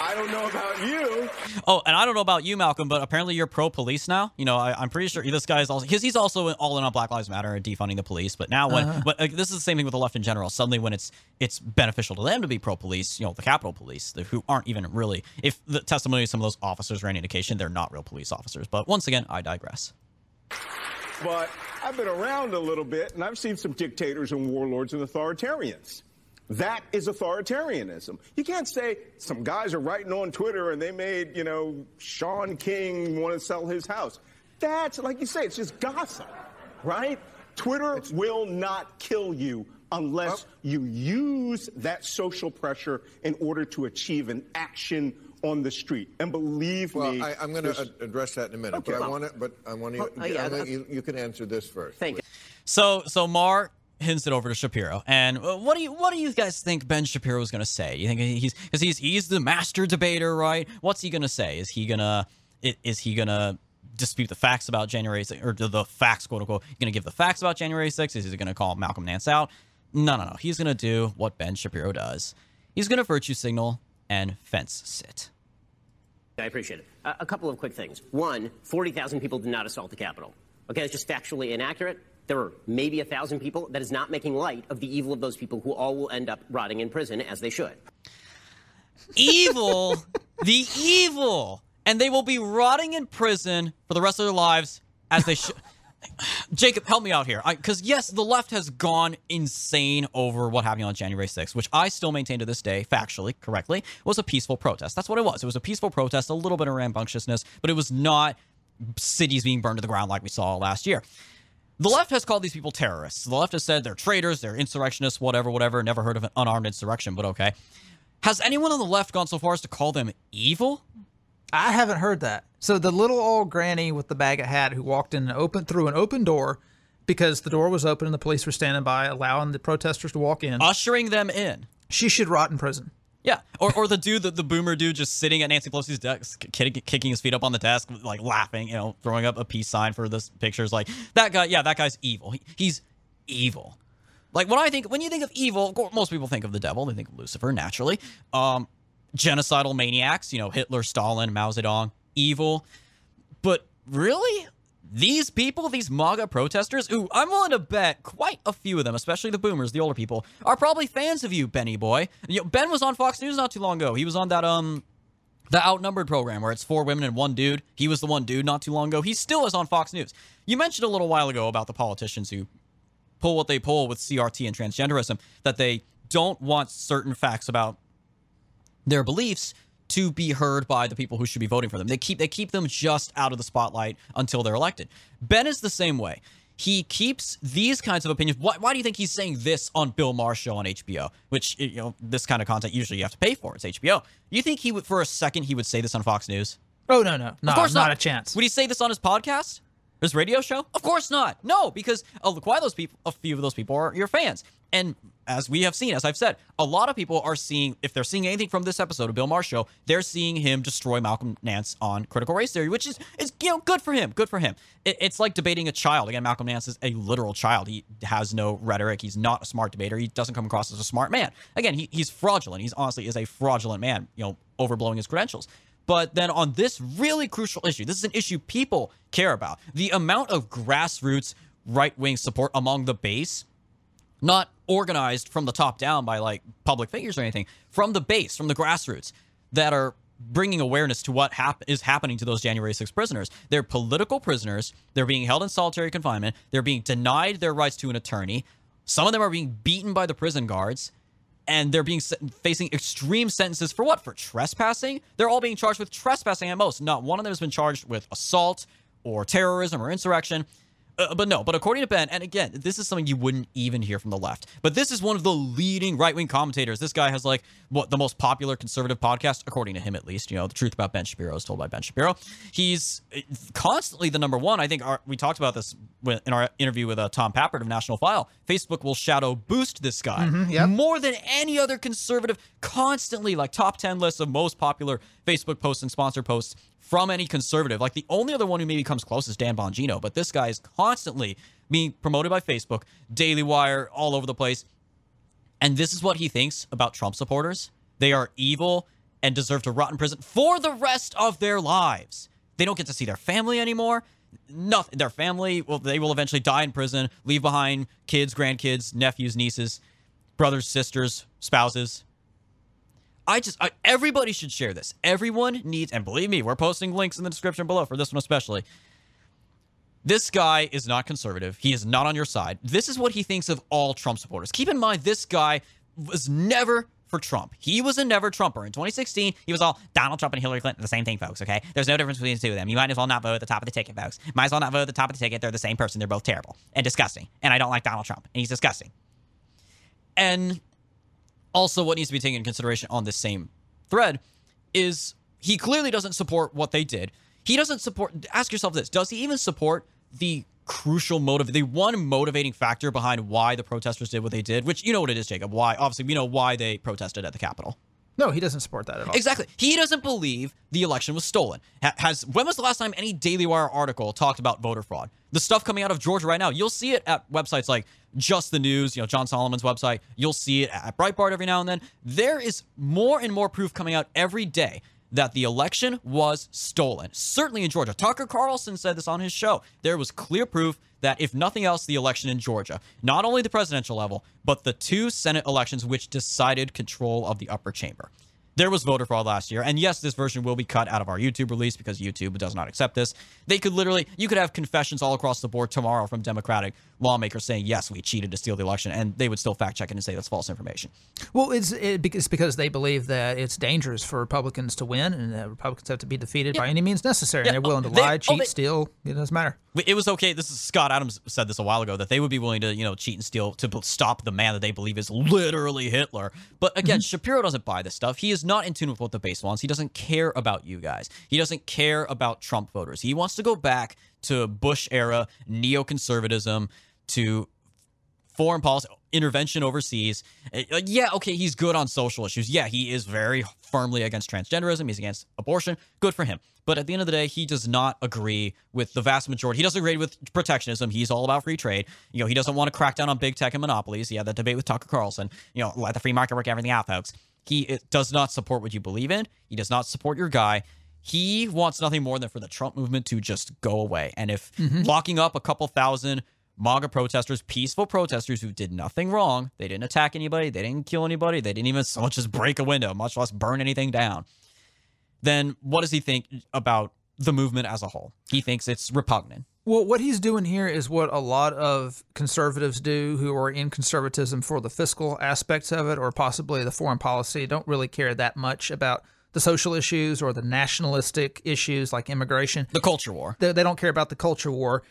I don't know about you. Oh, and I don't know about you, Malcolm, but apparently you're pro police now. You know, I, am pretty sure this guy is also because he's also all in on Black Lives Matter and defunding the police. But now, when uh-huh. but uh, this is the same thing with the left in general. Suddenly, when it's it's beneficial to them to be pro police, you know, the Capitol Police, the, who aren't even really, if the testimony of some of those officers are any indication, they're not real police officers. But once again, I digress. But I've been around a little bit, and I've seen some dictators and warlords and authoritarians. That is authoritarianism. You can't say some guys are writing on Twitter and they made, you know, Shaun King want to sell his house. That's, like you say, it's just gossip, right? Twitter it's, will not kill you unless well, you use that social pressure in order to achieve an action on the street. And believe well, me, I, am going to address that in a minute. Okay, but I want to, but I want to. Oh, yeah, you, you, can answer this first. Thank please. you. So, so Maher hints it over to Shapiro. And uh, what do you what do you guys think Ben Shapiro is going to say? You think he's because he's he's the master debater, right? What's he going to say? Is he gonna is he gonna dispute the facts about January 6th, or the facts, quote unquote? Going to give the facts about January 6th? Is he going to call Malcolm Nance out? No, no, no. He's going to do what Ben Shapiro does. He's going to virtue signal and fence sit. I appreciate it. Uh, a couple of quick things. One, 40,000 people did not assault the Capitol. Okay, that's just factually inaccurate. There were maybe a thousand people. That is not making light of the evil of those people who all will end up rotting in prison as they should. Evil, (laughs) the evil, and they will be rotting in prison for the rest of their lives as they should. Jacob, help me out here. Because, yes, the left has gone insane over what happened on January 6th, which I still maintain to this day, factually, correctly, was a peaceful protest. That's what it was. It was a peaceful protest, a little bit of rambunctiousness, but it was not cities being burned to the ground like we saw last year. The left has called these people terrorists. The left has said they're traitors, they're insurrectionists, whatever, whatever. Never heard of an unarmed insurrection, but okay. Has anyone on the left gone so far as to call them evil? I haven't heard that. So the little old granny with the bag of hat who walked in and opened through an open door because the door was open and the police were standing by, allowing the protesters to walk in, ushering them in. She should rot in prison. Yeah, or, or the dude, the, the boomer dude, just sitting at Nancy Pelosi's desk, kicking his feet up on the desk, like laughing, you know, throwing up a peace sign for this pictures. Like that guy, yeah, that guy's evil. He, he's evil. Like when I think, when you think of evil, most people think of the devil. They think of Lucifer naturally. Um, genocidal maniacs, you know, Hitler, Stalin, Mao Zedong, evil. But really, these people, these MAGA protesters, who I'm willing to bet quite a few of them, especially the boomers, the older people, are probably fans of you, Benny boy. You know, ben was on Fox News not too long ago. He was on that um the outnumbered program where it's four women and one dude. He was the one dude not too long ago. He still is on Fox News. You mentioned a little while ago about the politicians who pull what they pull with CRT and transgenderism, that they don't want certain facts about their beliefs to be heard by the people who should be voting for them. They keep they keep them just out of the spotlight until they're elected. Ben is the same way. He keeps these kinds of opinions. Why, why do you think he's saying this on Bill Maher's show on HBO? Which you know, this kind of content usually you have to pay for. It's HBO. You think he would, for a second, he would say this on Fox News? Oh no, no, no, of course not. not a chance. Would he say this on his podcast? His radio show? Of course not. No, because a, quite those people, a few of those people are your fans. And as we have seen, as I've said, a lot of people are seeing, if they're seeing anything from this episode of Bill Maher's show, they're seeing him destroy Malcolm Nance on critical race theory, which is, is you know, good for him. Good for him. It, it's like debating a child. Again, Malcolm Nance is a literal child. He has no rhetoric. He's not a smart debater. He doesn't come across as a smart man. Again, he, he's fraudulent. He's honestly is a fraudulent man, you know, overblowing his credentials. But then on this really crucial issue, this is an issue people care about. The amount of grassroots right wing support among the base, not organized from the top down by like public figures or anything, from the base, from the grassroots that are bringing awareness to what hap- is happening to those January 6 prisoners. They're political prisoners. They're being held in solitary confinement. They're being denied their rights to an attorney. Some of them are being beaten by the prison guards and they're being facing extreme sentences for what? For trespassing? They're all being charged with trespassing at most. Not one of them has been charged with assault or terrorism or insurrection. Uh, but no, but according to Ben, and again, this is something you wouldn't even hear from the left, but this is one of the leading right wing commentators. This guy has like what the most popular conservative podcast, according to him at least. You know, the truth about Ben Shapiro is told by Ben Shapiro. He's uh, constantly the number one. I think our, we talked about this in our interview with uh, Tom Pappert of National File. Facebook will shadow boost this guy mm-hmm, yep. more than any other conservative, constantly like top 10 lists of most popular Facebook posts and sponsor posts from any conservative. Like the only other one who maybe comes close is Dan Bongino, but this guy is constantly being promoted by Facebook, Daily Wire, all over the place. And this is what he thinks about Trump supporters. They are evil and deserve to rot in prison for the rest of their lives. They don't get to see their family anymore. Nothing. Their family, well, they will eventually die in prison, leave behind kids, grandkids, nephews, nieces, brothers, sisters, spouses. I just, I, everybody should share this. Everyone needs, and believe me, we're posting links in the description below for this one especially. This guy is not conservative. He is not on your side. This is what he thinks of all Trump supporters. Keep in mind, this guy was never for Trump. He was a never Trumper. In 2016, he was all Donald Trump and Hillary Clinton, the same thing, folks, okay? There's no difference between the two of them. You might as well not vote at the top of the ticket, folks. Might as well not vote at the top of the ticket. They're the same person. They're both terrible and disgusting. And I don't like Donald Trump, and he's disgusting. And also, what needs to be taken into consideration on this same thread is he clearly doesn't support what they did. He doesn't support, ask yourself this does he even support the crucial motive, the one motivating factor behind why the protesters did what they did, which you know what it is, Jacob. Why? Obviously, we know why they protested at the Capitol. No, he doesn't support that at all. Exactly. He doesn't believe the election was stolen. has when was the last time any Daily Wire article talked about voter fraud? The stuff coming out of Georgia right now, you'll see it at websites like Just the News, you know, John Solomon's website. You'll see it at Breitbart every now and then. There is more and more proof coming out every day that the election was stolen. Certainly in Georgia. Tucker Carlson said this on his show. There was clear proof that, if nothing else, the election in Georgia, not only the presidential level, but the two Senate elections which decided control of the upper chamber. There was voter fraud last year. And yes, this version will be cut out of our YouTube release because YouTube does not accept this. They could literally, you could have confessions all across the board tomorrow from Democratic lawmakers saying, yes, we cheated to steal the election. And they would still fact check it and say that's false information. Well, it's, it's because they believe that it's dangerous for Republicans to win and that Republicans have to be defeated yeah. by any means necessary. Yeah. And they're willing to they, lie, cheat, oh, they, steal. It doesn't matter. It was okay. This is Scott Adams said this a while ago that they would be willing to, you know, cheat and steal to stop the man that they believe is literally Hitler. But again, mm-hmm. Shapiro doesn't buy this stuff. He is not in tune with what the base wants. He doesn't care about you guys. He doesn't care about Trump voters. He wants to go back to Bush era neoconservatism, to foreign policy intervention overseas. Uh, yeah, okay, he's good on social issues. Yeah, he is very firmly against transgenderism. He's against abortion. Good for him. But at the end of the day, he does not agree with the vast majority. He doesn't agree with protectionism. He's all about free trade. You know, he doesn't want to crack down on big tech and monopolies. He had that debate with Tucker Carlson. You know, let the free market work everything out, folks. He does not support what you believe in. He does not support your guy. He wants nothing more than for the Trump movement to just go away. And if mm-hmm. locking up a couple thousand MAGA protesters, peaceful protesters who did nothing wrong, they didn't attack anybody, they didn't kill anybody, they didn't even so much as break a window, much less burn anything down, then what does he think about the movement as a whole? He thinks it's repugnant. Well, what he's doing here is what a lot of conservatives do who are in conservatism for the fiscal aspects of it or possibly the foreign policy, don't really care that much about the social issues or the nationalistic issues like immigration. The culture war. They, they don't care about the culture war.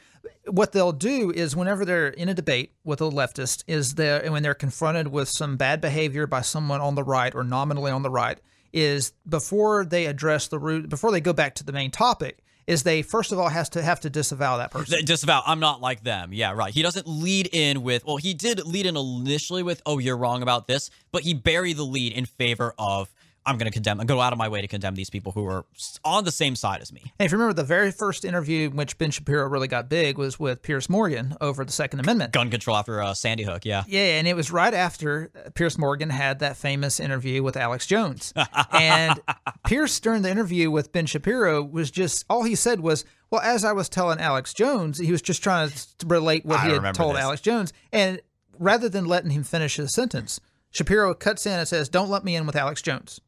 What they'll do is whenever they're in a debate with a leftist, is that when they're confronted with some bad behavior by someone on the right or nominally on the right, is before they address the root, before they go back to the main topic, is they first of all has to have to disavow that person. Disavow. I'm not like them. Yeah, right. He doesn't lead in with. Well, he did lead in initially with, "Oh, you're wrong about this," but he buried the lead in favor of I'm going to condemn, and go out of my way to condemn these people who are on the same side as me. And if you remember, the very first interview in which Ben Shapiro really got big was with Piers Morgan over the Second Amendment. Gun control after uh, Sandy Hook, yeah. Yeah, and it was right after Piers Morgan had that famous interview with Alex Jones. and (laughs) Piers, during the interview with Ben Shapiro, was just, all he said was, well, as I was telling Alex Jones, he was just trying to relate what I he had told this. Alex Jones. And rather than letting him finish his sentence, Shapiro cuts in and says, Don't let me in with Alex Jones.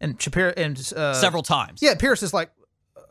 And Shapiro and uh, several times. Yeah, Piers is like,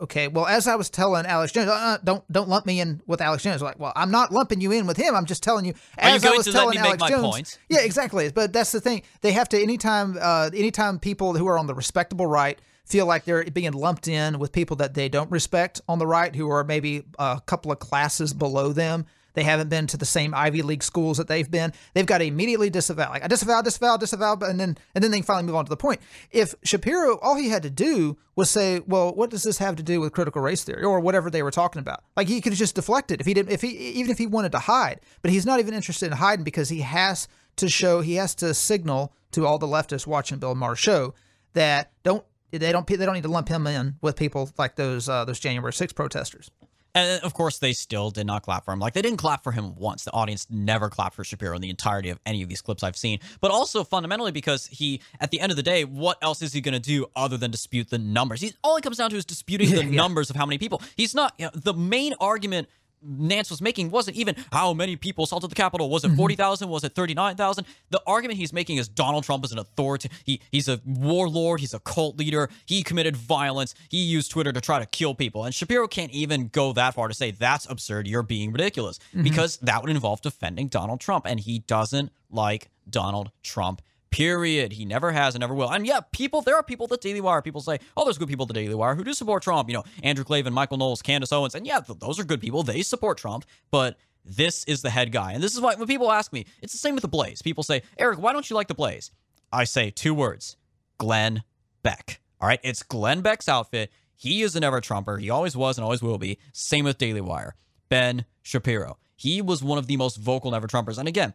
okay, well, as I was telling Alex Jones, uh, don't don't lump me in with Alex Jones. Like, well, I'm not lumping you in with him. I'm just telling you. As you going I was to telling let me Alex make my Jones, points? Yeah, exactly. But that's the thing. They have to anytime uh, anytime people who are on the respectable right feel like they're being lumped in with people that they don't respect on the right, who are maybe a couple of classes below them they haven't been to the same Ivy League schools that they've been. They've got to immediately disavow. Like I disavow, disavow, disavow, and then and then they finally move on to the point. If Shapiro, all he had to do was say, "Well, what does this have to do with critical race theory or whatever they were talking about?" Like he could have just deflected if he didn't, if he even if he wanted to hide. But he's not even interested in hiding because he has to show, he has to signal to all the leftists watching Bill Maher's show that don't they don't they don't need to lump him in with people like those uh, those January 6 protesters. And of course, they still did not clap for him. Like they didn't clap for him once. The audience never clapped for Shapiro in the entirety of any of these clips I've seen. But also fundamentally because he, at the end of the day, what else is he going to do other than dispute the numbers? He's all it comes down to is disputing (laughs) the yeah. numbers of how many people. He's not you know, the main argument Nance was making wasn't even how many people assaulted the Capitol. Was it mm-hmm. 40,000? Was it 39,000? The argument he's making is Donald Trump is an authority. He, he's a warlord. He's a cult leader. He committed violence. He used Twitter to try to kill people. And Shapiro can't even go that far to say that's absurd. You're being ridiculous mm-hmm. because that would involve defending Donald Trump. And he doesn't like Donald Trump Period. He never has and never will. And yeah, people, there are people at the Daily Wire. People say, oh, there's good people at the Daily Wire who do support Trump. You know, Andrew Klavan, Michael Knowles, Candace Owens. And yeah, th- those are good people. They support Trump. But this is the head guy. And this is why when people ask me, it's the same with the Blaze. People say, Eric, why don't you like the Blaze? I say two words Glenn Beck. All right. It's Glenn Beck's outfit. He is an ever Trumper. He always was and always will be. Same with Daily Wire. Ben Shapiro. He was one of the most vocal never Trumpers. And again,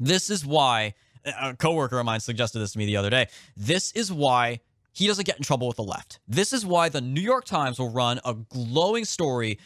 this is why a coworker of mine suggested this to me the other day. This is why he doesn't get in trouble with the left. This is why the New York Times will run a glowing story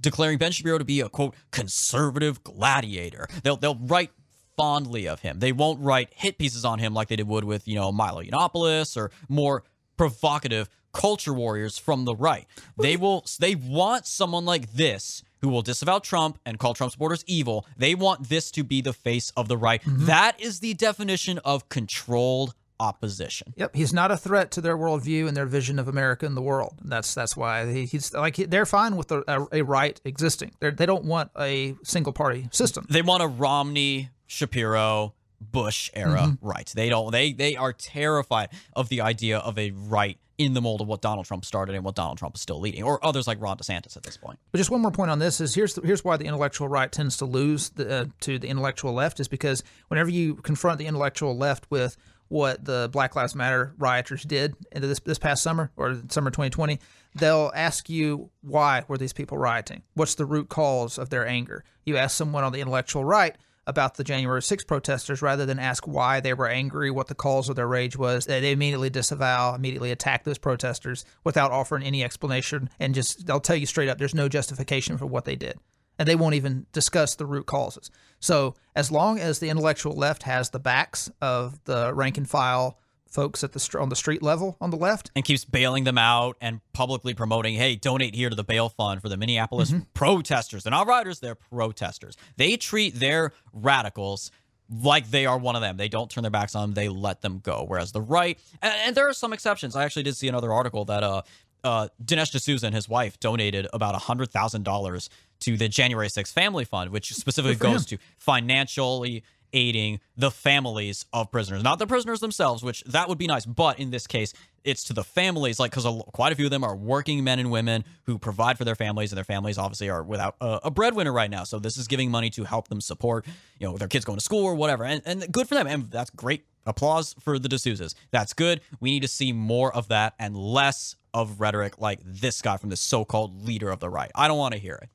declaring Ben Shapiro to be a quote conservative gladiator. They'll they'll write fondly of him. They won't write hit pieces on him like they did would with, you know, Milo Yiannopoulos or more provocative culture warriors from the right. They will they want someone like this who will disavow Trump and call Trump supporters evil. They want this to be the face of the right. Mm-hmm. That is the definition of controlled opposition. Yep, he's not a threat to their worldview and their vision of America and the world. That's that's why he, he's like they're fine with a, a, a right existing. They're, they do not want a single party system. They want a Romney, Shapiro, Bush era mm-hmm. right. They don't. They they are terrified of the idea of a right in the mold of what Donald Trump started and what Donald Trump is still leading, or others like Ron DeSantis at this point. But just one more point on this is here's the, here's why the intellectual right tends to lose the, uh, to the intellectual left is because whenever you confront the intellectual left with what the Black Lives Matter rioters did into this this past summer or summer 2020, they'll ask you why were these people rioting? What's the root cause of their anger? You ask someone on the intellectual right about the January 6 protesters rather than ask why they were angry, what the cause of their rage was. They immediately disavow, immediately attack those protesters without offering any explanation and just they'll tell you straight up there's no justification for what they did. And they won't even discuss the root causes. So, as long as the intellectual left has the backs of the rank and file folks at the on the street level on the left. And keeps bailing them out and publicly promoting hey donate here to the bail fund for the minneapolis mm-hmm. protesters. They're not riders they're protesters. They treat their radicals like they are one of them. They don't turn their backs on them. They let them go. Whereas the right and, and there are some exceptions. I actually did see another article that uh uh, Dinesh D'Souza and his wife donated about a $100,000 to the January 6th Family Fund, which specifically goes him. to financially aiding the families of prisoners, not the prisoners themselves, which that would be nice. But in this case, it's to the families, like because quite a few of them are working men and women who provide for their families, and their families obviously are without a, a, breadwinner right now. So this is giving money to help them support, you know, their kids going to school or whatever, and and good for them, and that's great. Applause for the D'Souza's. That's good. We need to see more of that and less of rhetoric like this guy from the so-called leader of the right. I don't want to hear it.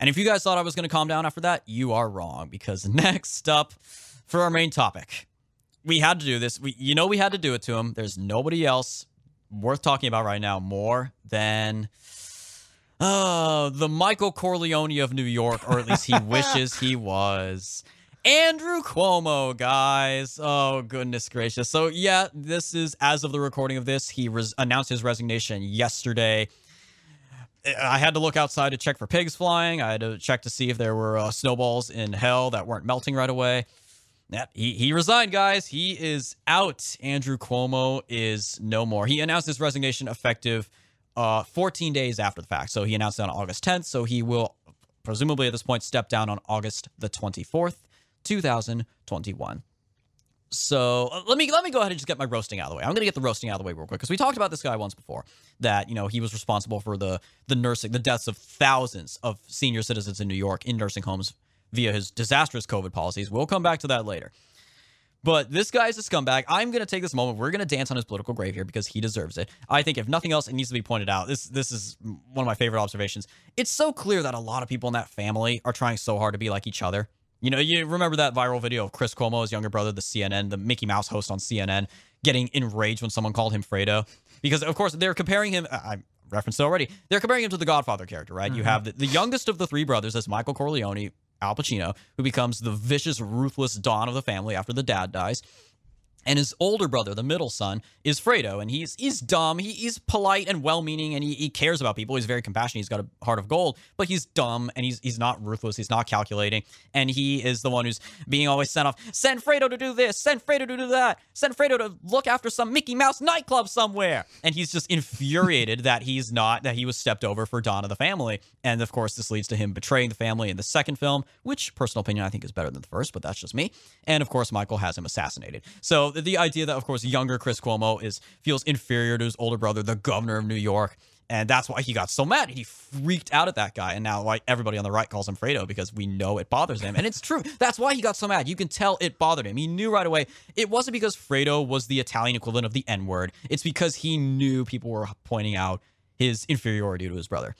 And if you guys thought I was going to calm down after that, you are wrong because (laughs) next up for our main topic, we had to do this. We, you know, we had to do it to him. There's nobody else worth talking about right now more than uh, the Michael Corleone of New York, or at least he (laughs) wishes he was. Andrew Cuomo, guys. Oh, goodness gracious. So, yeah, this is as of the recording of this. He res- announced his resignation yesterday. I had to look outside to check for pigs flying. I had to check to see if there were uh, snowballs in hell that weren't melting right away. Yeah, he, he resigned, guys. He is out. Andrew Cuomo is no more. He announced his resignation effective uh, 14 days after the fact. So he announced it on August 10th. So he will presumably at this point step down on August the 24th, 2021. So uh, let me let me go ahead and just get my roasting out of the way. I'm going to get the roasting out of the way real quick because we talked about this guy once before. That you know he was responsible for the the nursing, the deaths of thousands of senior citizens in New York in nursing homes via his disastrous COVID policies. We'll come back to that later. But this guy is a scumbag. I'm going to take this moment. We're going to dance on his political grave here because he deserves it. I think if nothing else, it needs to be pointed out. This this is one of my favorite observations. It's so clear that a lot of people in that family are trying so hard to be like each other. You know, you remember that viral video of Chris Cuomo's younger brother, the CNN, the Mickey Mouse host on CNN, getting enraged when someone called him Fredo? Because, of course, they're comparing him. I referenced it already. They're comparing him to the Godfather character, right? Mm-hmm. You have the, the youngest of the three brothers, as Michael Corleone, Al Pacino, who becomes the vicious, ruthless Don of the family after the dad dies. And his older brother, the middle son, is Fredo, and he's he's dumb. He, he's polite and well-meaning, and he, he cares about people. He's very compassionate. He's got a heart of gold, but he's dumb, and he's he's not ruthless. He's not calculating, and he is the one who's being always sent off. Send Fredo to do this. Send Fredo to do that. Send Fredo to look after some Mickey Mouse nightclub somewhere. And he's just infuriated (laughs) that he's not that he was stepped over for Donna the family, and of course this leads to him betraying the family in the second film, which personal opinion I think is better than the first, but that's just me. And of course Michael has him assassinated. So the idea that, of course, younger Chris Cuomo is feels inferior to his older brother, the governor of New York, and that's why he got so mad. He freaked out at that guy, and now like everybody on the right calls him Fredo because we know it bothers him, and it's true. That's why he got so mad. You can tell it bothered him. He knew right away. It wasn't because Fredo was the Italian equivalent of the N word. It's because he knew people were pointing out his inferiority to his brother.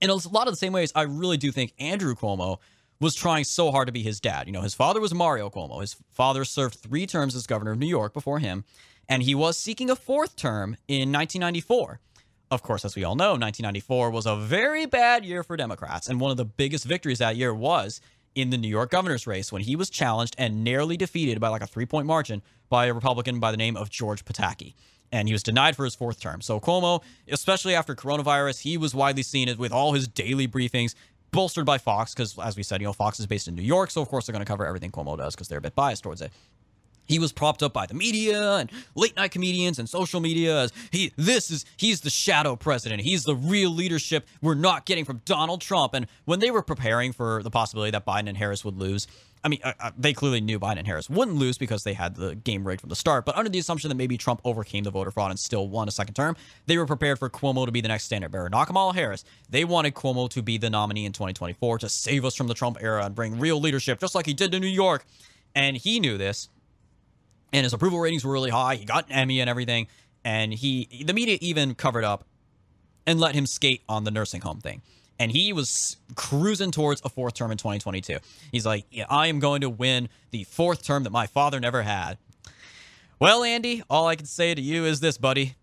In a lot of the same ways, I really do think Andrew Cuomo was trying so hard to be his dad. You know, his father was Mario Cuomo. His father served three terms as governor of New York before him, and he was seeking a fourth term in 1994. Of course, as we all know, 1994 was a very bad year for Democrats, and one of the biggest victories that year was in the New York governor's race when he was challenged and narrowly defeated by like a three point margin by a Republican by the name of George Pataki. And he was denied for his fourth term. So Cuomo, especially after coronavirus, he was widely seen with all his daily briefings bolstered by Fox, because as we said, you know, Fox is based in New York, so of course they're going to cover everything Cuomo does because they're a bit biased towards it. He was propped up by the media and late night comedians and social media as he this is he's the shadow president. He's the real leadership we're not getting from Donald Trump. And when they were preparing for the possibility that Biden and Harris would lose, I mean, uh, uh, they clearly knew Biden and Harris wouldn't lose because they had the game rigged from the start. But under the assumption that maybe Trump overcame the voter fraud and still won a second term, they were prepared for Cuomo to be the next standard bearer, not Kamala Harris. They wanted Cuomo to be the nominee in 2024 to save us from the Trump era and bring real leadership, just like he did to New York. And he knew this, and his approval ratings were really high. He got an Emmy and everything, and he the media even covered up and let him skate on the nursing home thing and he was cruising towards a fourth term in 2022. He's like, yeah, I am going to win the fourth term that my father never had. Well, Andy, all I can say to you is this, buddy.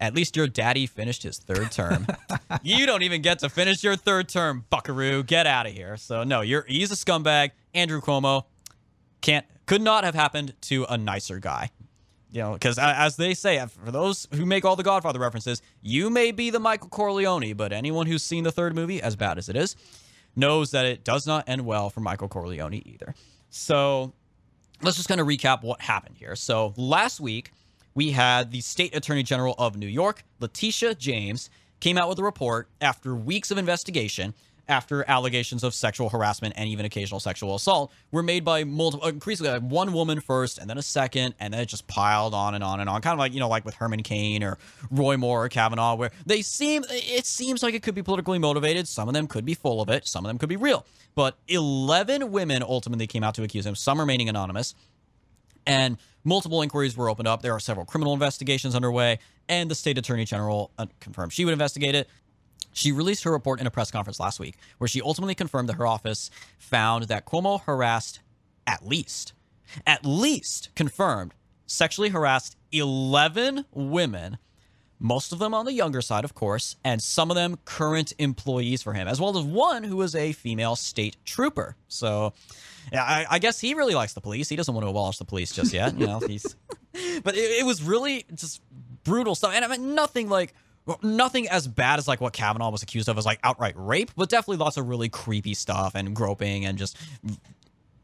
At least your daddy finished his third term. (laughs) you don't even get to finish your third term, buckaroo. Get out of here. So no, you're he's a scumbag. Andrew Cuomo can't could not have happened to a nicer guy you know, because as they say, uh, for those who make all the Godfather references, you may be the Michael Corleone, but anyone who's seen the third movie, as bad as it is, knows that it does not end well for Michael Corleone either. So let's just kind of recap what happened here. So last week, we had the State Attorney General of New York, Letitia James, came out with a report after weeks of investigation after allegations of sexual harassment and even occasional sexual assault were made by multiple, increasingly like one woman first, and then a second, and then it just piled on and on and on. Kind of like you know, like with Herman Cain or Roy Moore or Kavanaugh, where they seem it seems like it could be politically motivated. Some of them could be full of it. Some of them could be real. But 11 women ultimately came out to accuse him, some remaining anonymous. And multiple inquiries were opened up. There are several criminal investigations underway, and the state attorney general uh, confirmed she would investigate it. She released her report in a press conference last week, where she ultimately confirmed that her office found that Cuomo harassed at least, at least confirmed, sexually harassed 11 women, most of them on the younger side, of course, and some of them current employees for him, as well as one who was a female state trooper. So, yeah, I, I guess he really likes the police. He doesn't want to abolish the police just yet. You know, he's. (laughs) But it, it was really just brutal stuff, and I mean nothing like well, nothing as bad as like what Kavanaugh was accused of as like outright rape, but definitely lots of really creepy stuff and groping and just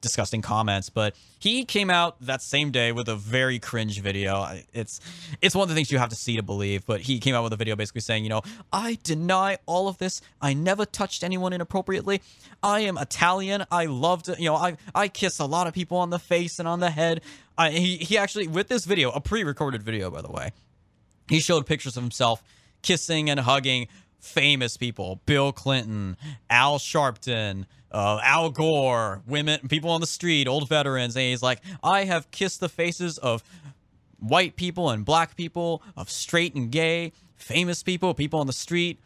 disgusting comments. But he came out that same day with a very cringe video. It's it's one of the things you have to see to believe. But he came out with a video basically saying, you know, I deny all of this. I never touched anyone inappropriately. I am Italian. I love to, you know, I I kiss a lot of people on the face and on the head. I, he he actually with this video, a pre-recorded video by the way, he showed pictures of himself kissing and hugging famous people Bill Clinton, Al Sharpton, uh, Al Gore, women, people on the street, old veterans. And he's like, I have kissed the faces of white people and black people, of straight and gay, famous people, people on the street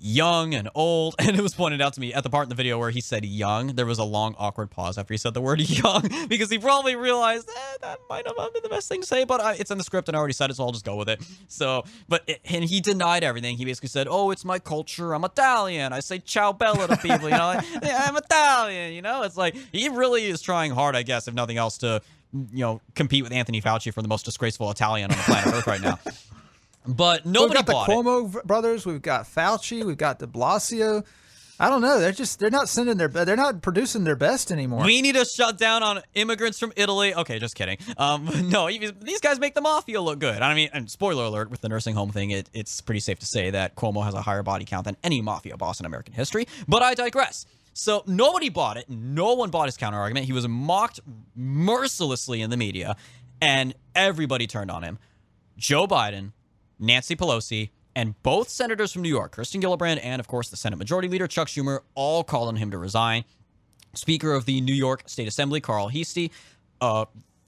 young and old. (laughs) And it was pointed out to me at the part in the video where he said young, there was a long, awkward pause after he said the word (laughs) young because he probably realized eh, that might not have been the best thing to say, but I, it's in the script and I already said it, so I'll just go with it. So, but, it, and he denied everything. He basically said, oh, it's my culture. I'm Italian. I say ciao bella to people, you know, like, (laughs) yeah, I'm Italian, you know? It's like he really is trying hard, I guess, if nothing else, to you know, compete with Anthony Fauci for the most disgraceful Italian on the planet Earth right now. But nobody we've got the Cuomo brothers. We've got Fauci. We've got De Blasio. I don't know. They're just they're not sending their they're not producing their best anymore. We need to shut down on immigrants from Italy. Okay, just kidding. Um, (laughs) no, these guys make the mafia look good. I mean, and spoiler alert with the nursing home thing, it, it's pretty safe to say that Cuomo has a higher body count than any mafia boss in American history. But I digress. So nobody bought it. No one bought his counter argument. He was mocked mercilessly in the media, and everybody turned on him. Joe Biden, Nancy Pelosi, and both senators from New York, Kirsten Gillibrand and, of course, the Senate Majority Leader, Chuck Schumer, all called on him to resign. Speaker of the New York State Assembly, Carl Heastie, uh,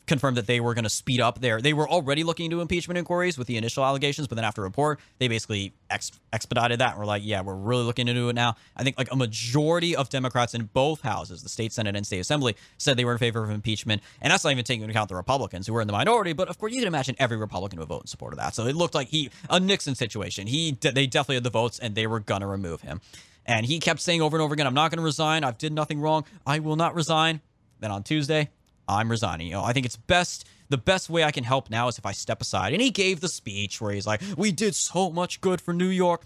confirmed that they were going to speed up their. They were already looking into impeachment inquiries with the initial allegations, but then after report, they basically ex- expedited that and were like, "Yeah, we're really looking into it now." I think like a majority of Democrats in both houses, the state Senate and state Assembly, said they were in favor of impeachment, and that's not even taking into account the Republicans who were in the minority. But of course, you can imagine every Republican would vote in support of that. So it looked like he a Nixon situation. He they definitely had the votes, and they were gonna remove him. And he kept saying over and over again, "I'm not going to resign. I've did nothing wrong. I will not resign." Then on Tuesday, I'm resigning. You know, I think it's best the best way I can help now is if I step aside. And he gave the speech where he's like, "We did so much good for New York."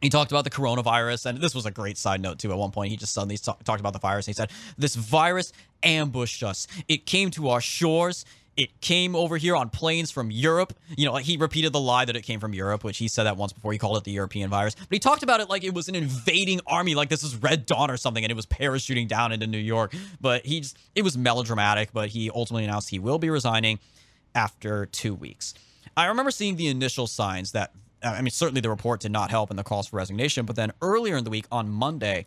He talked about the coronavirus, and this was a great side note too. At one point, he just suddenly talk, talked about the virus. And he said, "This virus ambushed us. It came to our shores. It came over here on planes from Europe. You know, he repeated the lie that it came from Europe, which he said that once before. He called it the European virus, but he talked about it like it was an invading army, like this is Red Dawn or something, and it was parachuting down into New York. But he just, it was melodramatic. But he ultimately announced he will be resigning after two weeks. I remember seeing the initial signs that, I mean, certainly the report did not help in the calls for resignation, but then earlier in the week on Monday,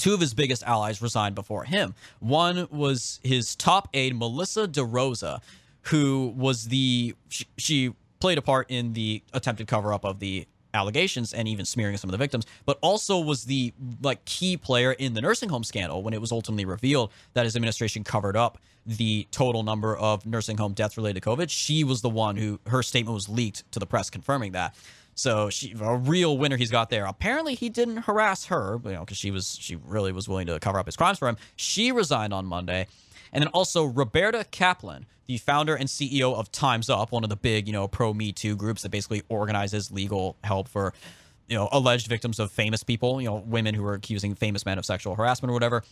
two of his biggest allies resigned before him. One was his top aide, Melissa DeRosa, who was the she, she played a part in the attempted cover up of the allegations and even smearing some of the victims, but also was the like key player in the nursing home scandal when it was ultimately revealed that his administration covered up the total number of nursing home deaths related to COVID. She was the one who her statement was leaked to the press confirming that. So she a real winner he's got there. Apparently he didn't harass her, you know, because she was she really was willing to cover up his crimes for him. She resigned on Monday. And then also Roberta Kaplan, the founder and CEO of Time's Up, one of the big, you know, pro Me Too groups that basically organizes legal help for, you know, alleged victims of famous people, you know, women who are accusing famous men of sexual harassment or whatever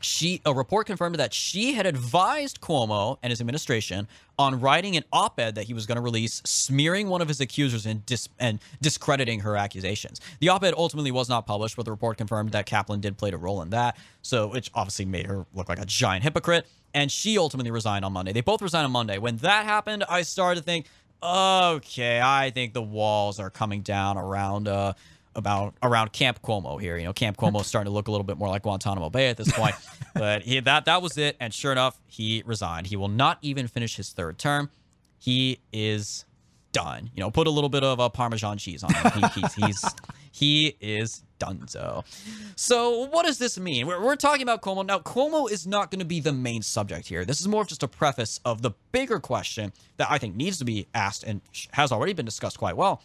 she a report confirmed that she had advised Cuomo and his administration on writing an op-ed that he was going to release, smearing one of his accusers and dis- and discrediting her accusations. The op-ed ultimately was not published, but the report confirmed that Kaplan did play a role in that. So, which obviously made her look like a giant hypocrite. And she ultimately resigned on Monday. They both resigned on Monday. When that happened, I started to think, okay, I think the walls are coming down around. Uh, about around Camp Cuomo here. You know, Camp Cuomo is starting to look a little bit more like Guantanamo Bay at this point. (laughs) but he, that that was it, and sure enough, he resigned. He will not even finish his third term. He is done. You know, put a little bit of a Parmesan cheese on him. He, he's, he's he is donezo. So what does this mean? We're, we're talking about Cuomo now. Cuomo is not going to be the main subject here. This is more of just a preface of the bigger question that I think needs to be asked and has already been discussed quite well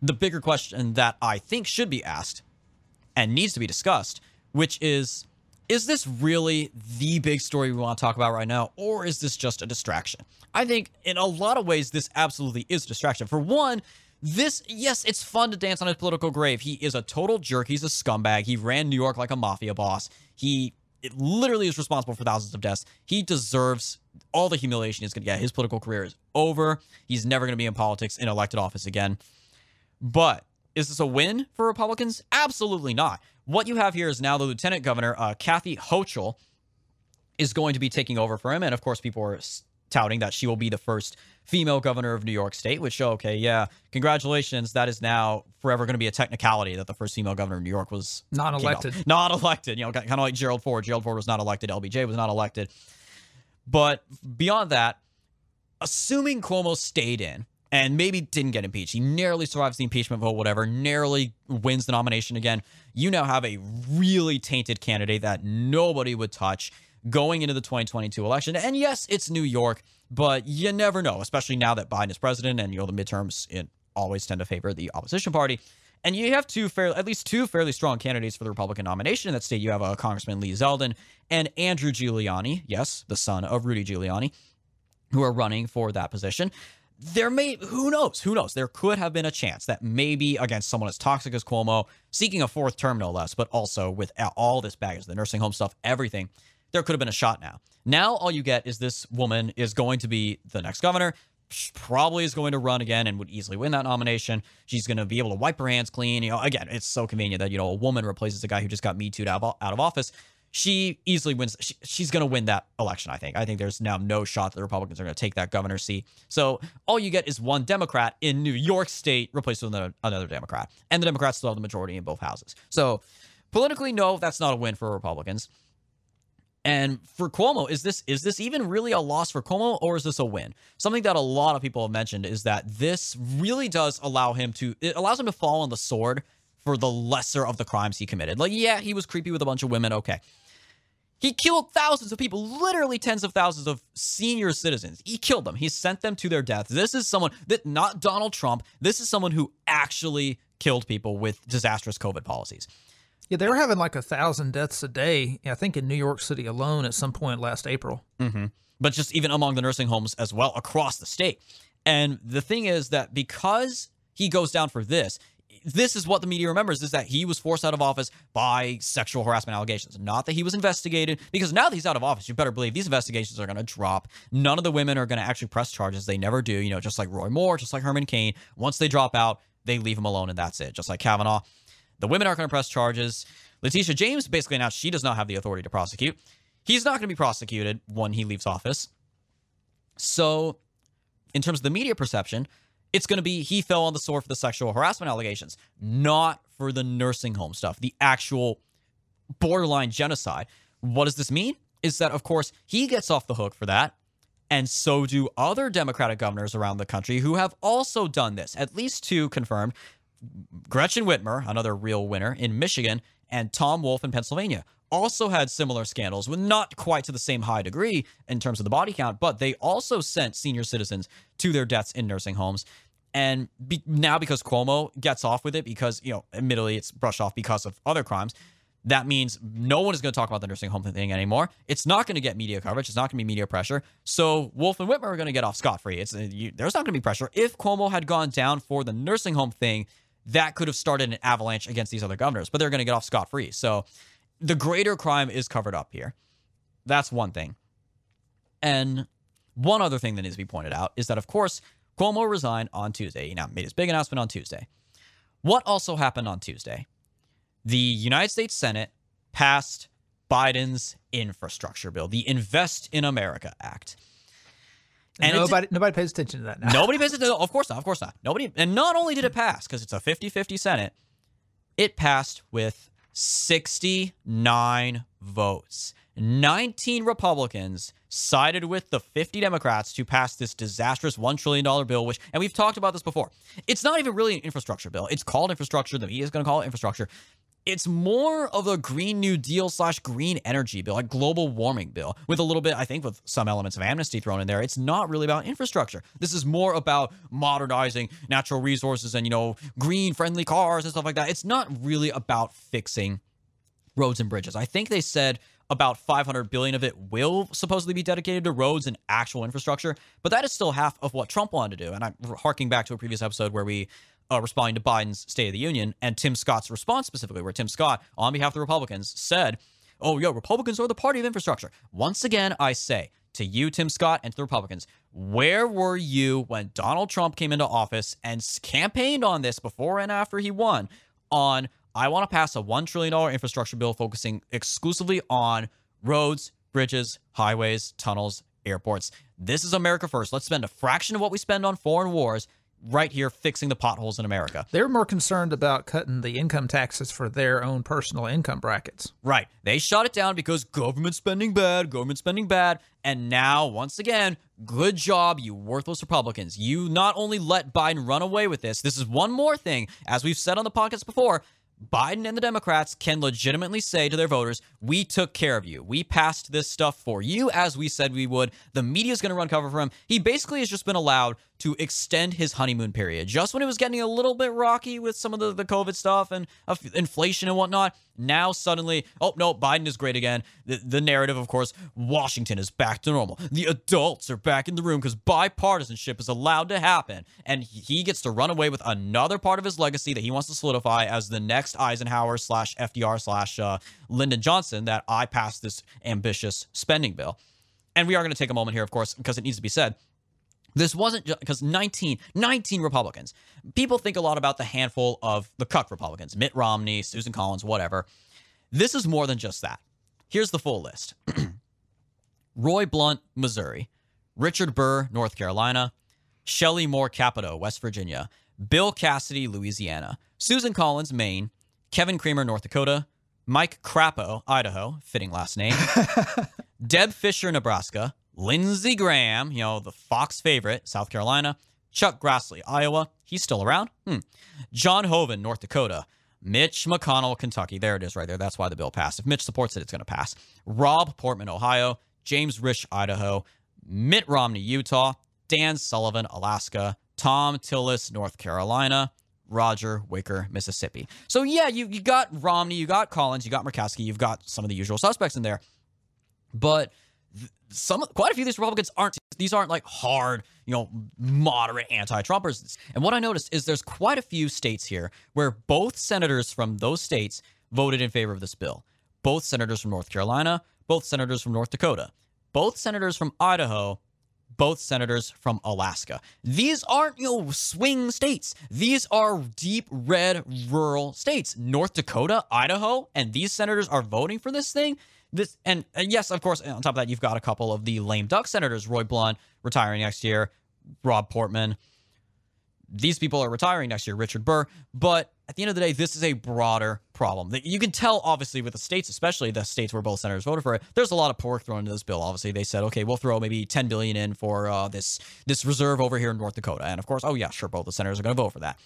the bigger question that I think should be asked and needs to be discussed, which is is this really the big story we want to talk about right now, or is this just a distraction? I think in a lot of ways, this absolutely is a distraction. For one, this, yes, it's fun to dance on his political grave. He is a total jerk. He's a scumbag. He ran New York like a mafia boss. He literally is responsible for thousands of deaths. He deserves all the humiliation he's going to get. His political career is over. He's never going to be in politics in elected office again. But is this a win for Republicans? Absolutely not. What you have here is now the lieutenant governor, uh, Kathy Hochul, is going to be taking over for him. And of course, people are touting that she will be the first female governor of New York State, which, okay, yeah, congratulations. That is now forever going to be a technicality that the first female governor of New York was not elected. Not elected. You know, kind of like Gerald Ford. Gerald Ford was not elected. LBJ was not elected. But beyond that, assuming Cuomo stayed in, and maybe didn't get impeached. He narrowly survives the impeachment vote, whatever, narrowly wins the nomination again. You now have a really tainted candidate that nobody would touch going into the 2022 election. And yes, it's New York, but you never know, especially now that Biden is president and, you know, the midterms always tend to favor the opposition party. And you have two fair, at least two fairly strong candidates for the Republican nomination in that state. You have uh, Congressman Lee Zeldin and Andrew Giuliani, yes, the son of Rudy Giuliani, who are running for that position. There may, who knows, who knows? There could have been a chance that maybe against someone as toxic as Cuomo, seeking a fourth term no less, but also with all this baggage, the nursing home stuff, everything, there could have been a shot now. Now all you get is this woman is going to be the next governor. She probably is going to run again and would easily win that nomination. She's going to be able to wipe her hands clean. You know, again, it's so convenient that you know a woman replaces a guy who just got me too out of, out of office. She easily wins. She, she's going to win that election. I think. I think there's now no shot that the Republicans are going to take that governor seat. So all you get is one Democrat in New York State replaced with another, another Democrat, and the Democrats still have the majority in both houses. So politically, no, that's not a win for Republicans. And for Cuomo, is this is this even really a loss for Cuomo or is this a win? Something that a lot of people have mentioned is that this really does allow him to it allows him to fall on the sword for the lesser of the crimes he committed. Like, yeah, he was creepy with a bunch of women, okay. He killed thousands of people, literally tens of thousands of senior citizens. He killed them. He sent them to their death. This is someone that not Donald Trump. This is someone who actually killed people with disastrous COVID policies. Yeah, they were having like a thousand deaths a day. I think in New York City alone at some point last April. Mm-hmm. But just even among the nursing homes as well across the state. And the thing is that because he goes down for this, this is what the media remembers is that he was forced out of office by sexual harassment allegations, not that he was investigated. Because now that he's out of office, you better believe these investigations are going to drop. None of the women are going to actually press charges. They never do. You know, just like Roy Moore, just like Herman Cain. Once they drop out, they leave him alone, and that's it. Just like Kavanaugh. The women aren't going to press charges. Letitia James basically announced she does not have the authority to prosecute. He's not going to be prosecuted when he leaves office. So, in terms of the media perception, it's going to be he fell on the sword for the sexual harassment allegations, not for the nursing home stuff, the actual borderline genocide. What does this mean? Is that, of course, he gets off the hook for that. And so do other Democratic governors around the country who have also done this. At least two confirmed Gretchen Whitmer, another real winner in Michigan, and Tom Wolf in Pennsylvania also had similar scandals, with not quite to the same high degree in terms of the body count, but they also sent senior citizens to their deaths in nursing homes. And be, now, because Cuomo gets off with it, because, you know, admittedly it's brushed off because of other crimes, that means no one is going to talk about the nursing home thing anymore. It's not going to get media coverage. It's not going to be media pressure. So Wolf and Whitmer are going to get off scot free. It's uh, you, there's not going to be pressure. If Cuomo had gone down for the nursing home thing, that could have started an avalanche against these other governors, but they're going to get off scot free. So the greater crime is covered up here. That's one thing. And one other thing that needs to be pointed out is that, of course, Cuomo resigned on Tuesday. He now made his big announcement on Tuesday. What also happened on Tuesday? The United States Senate passed Biden's infrastructure bill, the Invest in America Act. And nobody nobody pays attention to that now. Nobody pays attention. Of course not. Of course not. Nobody. And not only did it pass because it's a 50-50 Senate, it passed with 69 votes. 19 Republicans sided with the 50 Democrats to pass this disastrous $1 trillion bill, which, and we've talked about this before. It's not even really an infrastructure bill. It's called infrastructure. The media is going to call it infrastructure it's more of a Green New Deal slash green energy bill, like global warming bill, with a little bit, I think, with some elements of amnesty thrown in there. It's not really about infrastructure. This is more about modernizing natural resources and, you know, green friendly cars and stuff like that. It's not really about fixing roads and bridges. I think they said about 500 billion of it will supposedly be dedicated to roads and actual infrastructure, but that is still half of what Trump wanted to do. And I'm harking back to a previous episode where we uh, responding to Biden's State of the Union and Tim Scott's response specifically, where Tim Scott, on behalf of the Republicans, said, Oh, yo, Republicans are the party of infrastructure. Once again, I say to you, Tim Scott, and to the Republicans, where were you when Donald Trump came into office and campaigned on this before and after he won? On, I want to pass a $1 trillion infrastructure bill focusing exclusively on roads, bridges, highways, tunnels, airports. This is America first. Let's spend a fraction of what we spend on foreign wars right here fixing the potholes in America. They're more concerned about cutting the income taxes for their own personal income brackets. Right. They shut it down because government spending bad, government spending bad. And now, once again, good job, you worthless Republicans. You not only let Biden run away with this, this is one more thing, as we've said on the podcast before. Biden and the Democrats can legitimately say to their voters, We took care of you. We passed this stuff for you as we said we would. The media is going to run cover for him. He basically has just been allowed to extend his honeymoon period. Just when it was getting a little bit rocky with some of the, the COVID stuff and uh, inflation and whatnot, now suddenly, oh no, Biden is great again. The, the narrative, of course, Washington is back to normal. The adults are back in the room because bipartisanship is allowed to happen. And he gets to run away with another part of his legacy that he wants to solidify as the next Eisenhower slash FDR slash uh, Lyndon Johnson that I passed this ambitious spending bill. And we are going to take a moment here, of course, because it needs to be said. This wasn't just because 19, 19 Republicans. People think a lot about the handful of the cuck Republicans, Mitt Romney, Susan Collins, whatever. This is more than just that. Here's the full list. (clears throat) Roy Blunt, Missouri, Richard Burr, North Carolina, Shelley Moore Capito, West Virginia, Bill Cassidy, Louisiana, Susan Collins, Maine, Kevin Cramer, North Dakota, Mike Crapo, Idaho, fitting last name, (laughs) Deb Fischer, Nebraska, Lindsey Graham, you know, the Fox favorite, South Carolina, Chuck Grassley, Iowa, he's still around. Hmm. John Hoeven, North Dakota, Mitch McConnell, Kentucky. There it is right there. That's why the bill passed. If Mitch supports it, it's going to pass. Rob Portman, Ohio, James Risch, Idaho, Mitt Romney, Utah, Dan Sullivan, Alaska, Thom Tillis, North Carolina, Roger Wicker, Mississippi. So yeah, you you got Romney, you got Collins, you got Murkowski, you've got some of the usual suspects in there. But some quite a few of these Republicans aren't these aren't like hard, you know, moderate anti-Trumpers. And what I noticed is there's quite a few states here where both senators from those states voted in favor of this bill. Both senators from North Carolina, both senators from North Dakota, both senators from Idaho, both senators from Alaska. These aren't, you know, swing states. These are deep red rural states. North Dakota, Idaho, and these senators are voting for this thing this and, and yes, of course, on top of that, you've got a couple of the lame duck senators, Roy Blunt retiring next year, Rob Portman. These people are retiring next year, Richard Burr. But at the end of the day, this is a broader problem. You can tell, obviously, with the states, especially the states where both senators voted for it, there's a lot of pork thrown into this bill. Obviously, they said, okay, we'll throw maybe 10 billion in for uh, this this reserve over here in North Dakota, and of course, oh yeah, sure, both the senators are going to vote for that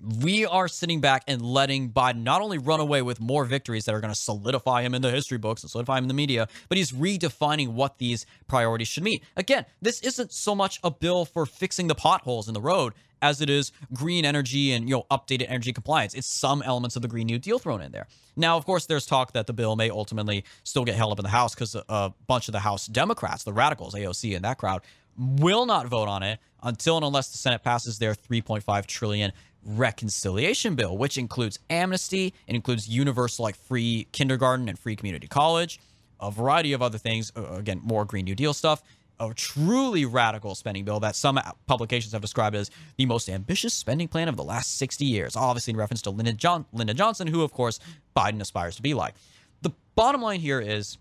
we are sitting back and letting Biden not only run away with more victories that are going to solidify him in the history books and solidify him in the media, but he's redefining what these priorities should mean. Again, this isn't so much a bill for fixing the potholes in the road as it is green energy and you know updated energy compliance. It's some elements of the Green New Deal thrown in there. Now, of course, there's talk that the bill may ultimately still get held up in the House because a bunch of the House Democrats, the radicals, AOC, and that crowd, will not vote on it until and unless the Senate passes their 3.5 trillion reconciliation bill, which includes amnesty, it includes universal like free kindergarten and free community college, a variety of other things. Uh, again, more Green New Deal stuff. A truly radical spending bill that some publications have described as the most ambitious spending plan of the last 60 years, obviously in reference to Lyndon, John- Lyndon Johnson, who, of course, Biden aspires to be like. The bottom line here is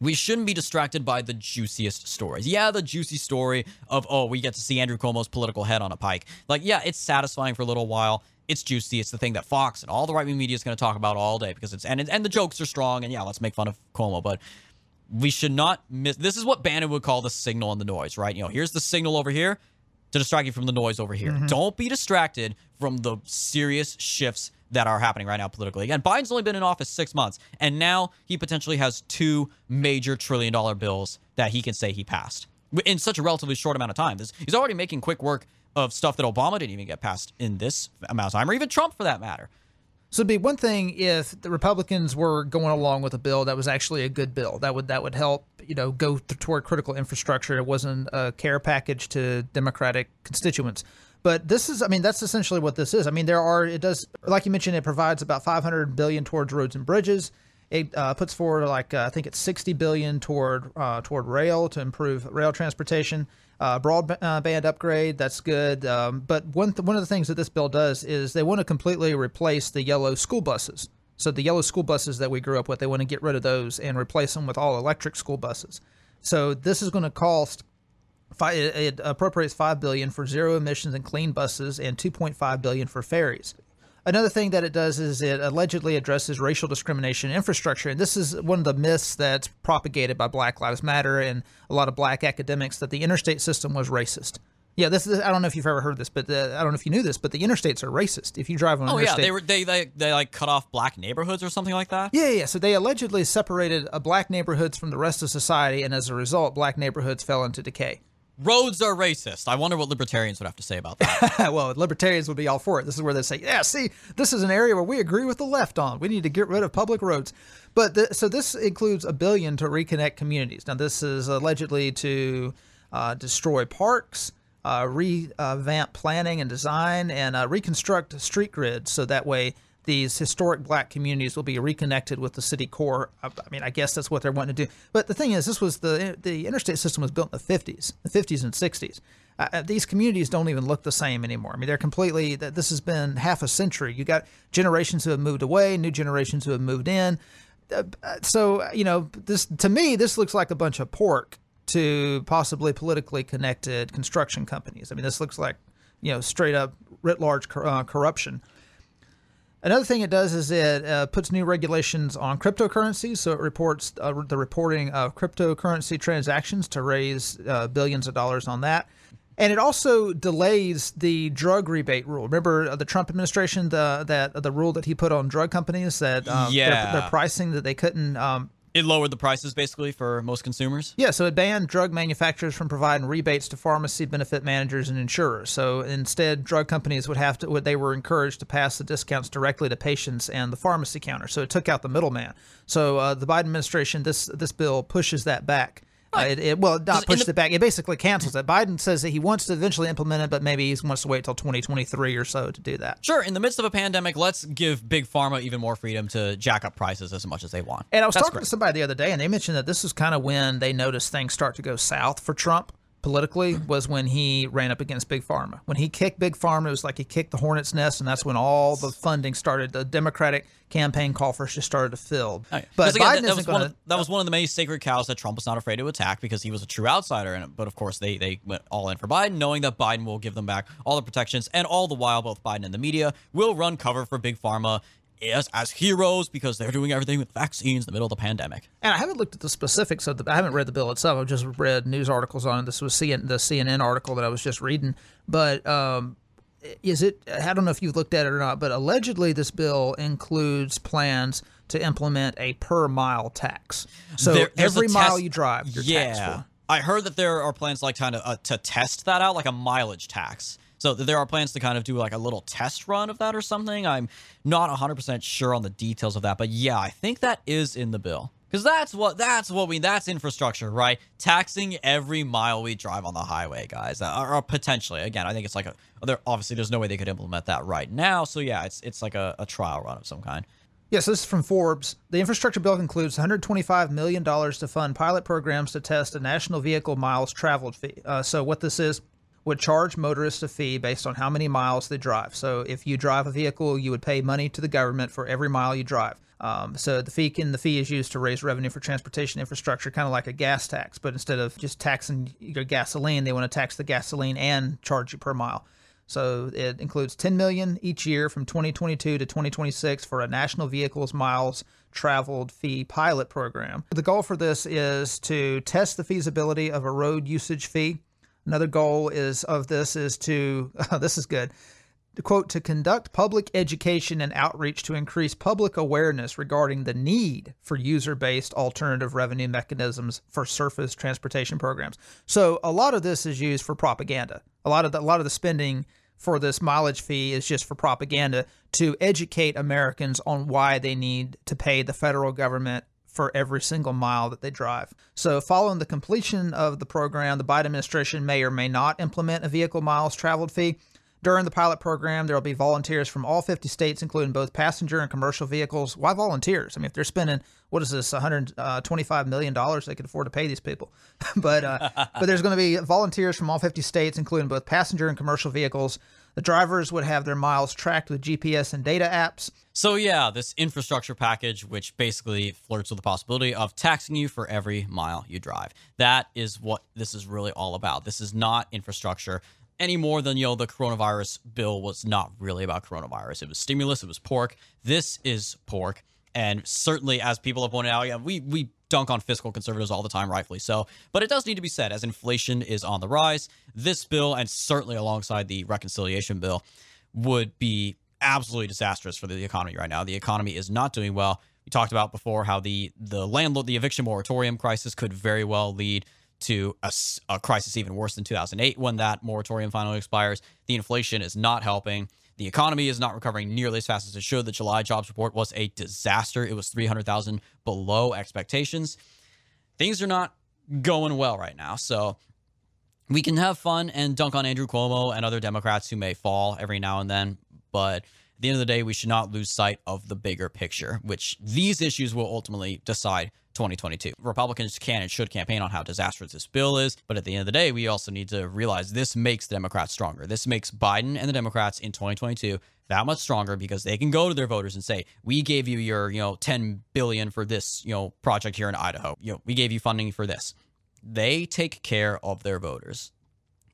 we shouldn't be distracted by the juiciest stories. Yeah, the juicy story of, oh, we get to see Andrew Cuomo's political head on a pike. Like, yeah, it's satisfying for a little while. It's juicy. It's the thing that Fox and all the right wing media is going to talk about all day because it's, and, and the jokes are strong. And yeah, let's make fun of Cuomo. But we should not miss, this is what Bannon would call the signal and the noise, right? You know, here's the signal over here to distract you from the noise over here. Mm-hmm. Don't be distracted from the serious shifts that are happening right now politically. Again, Biden's only been in office six months, and now he potentially has two major trillion dollar bills that he can say he passed in such a relatively short amount of time. This, he's already making quick work of stuff that Obama didn't even get passed in this amount of time, or even Trump for that matter. So it'd be one thing if the Republicans were going along with a bill that was actually a good bill. That would that would help, you know, go toward critical infrastructure. It wasn't a care package to Democratic constituents. But this is, I mean, that's essentially what this is. I mean, there are, it does, like you mentioned, it provides about 500 billion towards roads and bridges. It uh, puts forward like uh, I think it's 60 billion toward uh, toward rail to improve rail transportation. Uh, broadband upgrade, that's good. Um, but one th- one of the things that this bill does is they want to completely replace the yellow school buses. So the yellow school buses that we grew up with, they want to get rid of those and replace them with all electric school buses. So this is going to cost it appropriates five billion for zero emissions and clean buses and 2.5 billion for ferries. Another thing that it does is it allegedly addresses racial discrimination infrastructure, and this is one of the myths that's propagated by Black Lives Matter and a lot of black academics that the interstate system was racist. Yeah, this is. I don't know if you've ever heard this, but the, I don't know if you knew this, but the interstates are racist. If you drive on, oh interstate, yeah, they were they, they they like cut off black neighborhoods or something like that. Yeah, yeah. So they allegedly separated uh, black neighborhoods from the rest of society, and as a result, black neighborhoods fell into decay. Roads are racist. I wonder what libertarians would have to say about that. (laughs) well, libertarians would be all for it. This is where they say, yeah, see, this is an area where we agree with the left on. We need to get rid of public roads. But so this includes a billion to reconnect communities. Now, this is allegedly to uh, destroy parks, uh, revamp planning and design, and uh, reconstruct street grids so that way these historic black communities will be reconnected with the city core. I, mean, I guess that's what they're wanting to do. But the thing is, this was the the interstate system was built in the 50s, the 50s and 60s. Uh, uh, these communities don't even look the same anymore. I mean, they're completely. This has been half a century. You got generations who have moved away, new generations who have moved in. Uh, uh so you know, this to me, this looks like a bunch of pork to possibly politically connected construction companies. I mean, this looks like you know straight up writ large uh, corruption. Another thing it does is it uh, puts new regulations on cryptocurrencies. So it reports uh, the reporting of cryptocurrency transactions to raise uh, billions of dollars on that. And it also delays the drug rebate rule. Remember uh, the Trump administration, the that the rule that he put on drug companies that um, yeah. their, their, pricing that they couldn't um, it lowered the prices basically for most consumers. Yeah, so it banned drug manufacturers from providing rebates to pharmacy benefit managers and insurers. So instead, drug companies would have to they were encouraged to pass the discounts directly to patients and the pharmacy counter. So it took out the middleman. So uh, the Biden administration this this bill pushes that back. Uh, it, it, well, not pushed the, it back. It basically cancels it. Biden says that he wants to eventually implement it, but maybe he wants to wait till 2023 or so to do that. Sure. In the midst of a pandemic, let's give big pharma even more freedom to jack up prices as much as they want. And I was That's talking great. to somebody the other day, and they mentioned that this is kind of when they noticed things start to go south for Trump politically was when he ran up against Big Pharma. When he kicked Big Pharma, it was like he kicked the hornet's nest, and that's when all the funding started. The Democratic campaign coffers just started to fill. Oh, right. But again, Biden that, that was gonna, one of, that was one of the many sacred cows that Trump was not afraid to attack because he was a true outsider it. But of course, they they went all in for Biden, knowing that Biden will give them back all the protections, and all the while, both Biden and the media will run cover for Big Pharma as, as heroes because they're doing everything with vaccines in the middle of the pandemic. And I haven't looked at the specifics of the. I haven't read the bill itself. I've just read news articles on it. This was CN, the CNN article that I was just reading. But um, is it? I don't know if you've looked at it or not. But allegedly, this bill includes plans to implement a per mile tax. So there, every mile you drive, you're yeah. taxed for. I heard that there are plans like kind of uh, to test that out, like a mileage tax. So there are plans to kind of do like a little test run of that or something. I'm not 100% sure on the details of that, but yeah, I think that is in the bill. Because that's what that's what we that's infrastructure, right? Taxing every mile we drive on the highway, guys. Or, or potentially, again, I think it's like a. There obviously there's no way they could implement that right now. So yeah, it's it's like a, a trial run of some kind. Yes, this is from Forbes. The infrastructure bill includes $125 million to fund pilot programs to test a national vehicle miles traveled fee. Uh, so, what this is, would charge motorists a fee based on how many miles they drive. So if you drive a vehicle, you would pay money to the government for every mile you drive. Um, so the fee can, the fee is used to raise revenue for transportation infrastructure, kind of like a gas tax. But instead of just taxing your gasoline, they want to tax the gasoline and charge you per mile. So it includes 10 million each year from 2022 to 2026 for a national vehicles miles traveled fee pilot program. The goal for this is to test the feasibility of a road usage fee Another goal is of this is to (laughs) oh, this is good. To quote to conduct public education and outreach to increase public awareness regarding the need for user-based alternative revenue mechanisms for surface transportation programs. So a lot of this is used for propaganda. A lot of the, a lot of the spending for this mileage fee is just for propaganda to educate Americans on why they need to pay the federal government for every single mile that they drive. So, following the completion of the program, the Biden administration may or may not implement a vehicle miles traveled fee. During the pilot program, there will be volunteers from all 50 states, including both passenger and commercial vehicles. Why volunteers? I mean, if they're spending what is this, 125 million dollars, they could afford to pay these people. (laughs) but uh, (laughs) but there's going to be volunteers from all 50 states, including both passenger and commercial vehicles. The drivers would have their miles tracked with GPS and data apps. So, yeah, this infrastructure package, which basically flirts with the possibility of taxing you for every mile you drive. That is what this is really all about. This is not infrastructure any more than, you know, the coronavirus bill was not really about coronavirus. It was stimulus, it was pork. This is pork. And certainly, as people have pointed out, yeah, we, we dunk on fiscal conservatives all the time, rightfully so. But it does need to be said, as inflation is on the rise, this bill, and certainly alongside the reconciliation bill, would be absolutely disastrous for the economy right now. The economy is not doing well. We talked about before how the the landlord, the eviction moratorium crisis could very well lead to a, a crisis even worse than 2008 when that moratorium finally expires. The inflation is not helping. The economy is not recovering nearly as fast as it should. The July jobs report was a disaster. It was 300,000 below expectations. Things are not going well right now. So we can have fun and dunk on Andrew Cuomo and other Democrats who may fall every now and then, but at the end of the day, we should not lose sight of the bigger picture, which these issues will ultimately decide 2022. Republicans can and should campaign on how disastrous this bill is, but at the end of the day, we also need to realize this makes the Democrats stronger. This makes Biden and the Democrats in 2022 that much stronger because they can go to their voters and say, "We gave you your, you know, 10 billion for this, you know, project here in Idaho. You know, we gave you funding for this." They take care of their voters.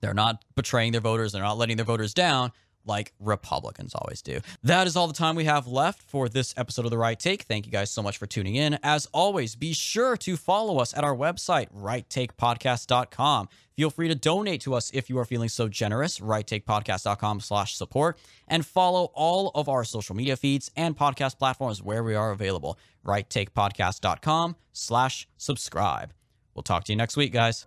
They're not betraying their voters, they're not letting their voters down like Republicans always do. That is all the time we have left for this episode of The Right Take. Thank you guys so much for tuning in. As always, be sure to follow us at our website, righttakepodcast.com. Feel free to donate to us if you are feeling so generous, righttakepodcast.com slash support, and follow all of our social media feeds and podcast platforms where we are available, righttakepodcast.com slash subscribe. We'll talk to you next week, guys.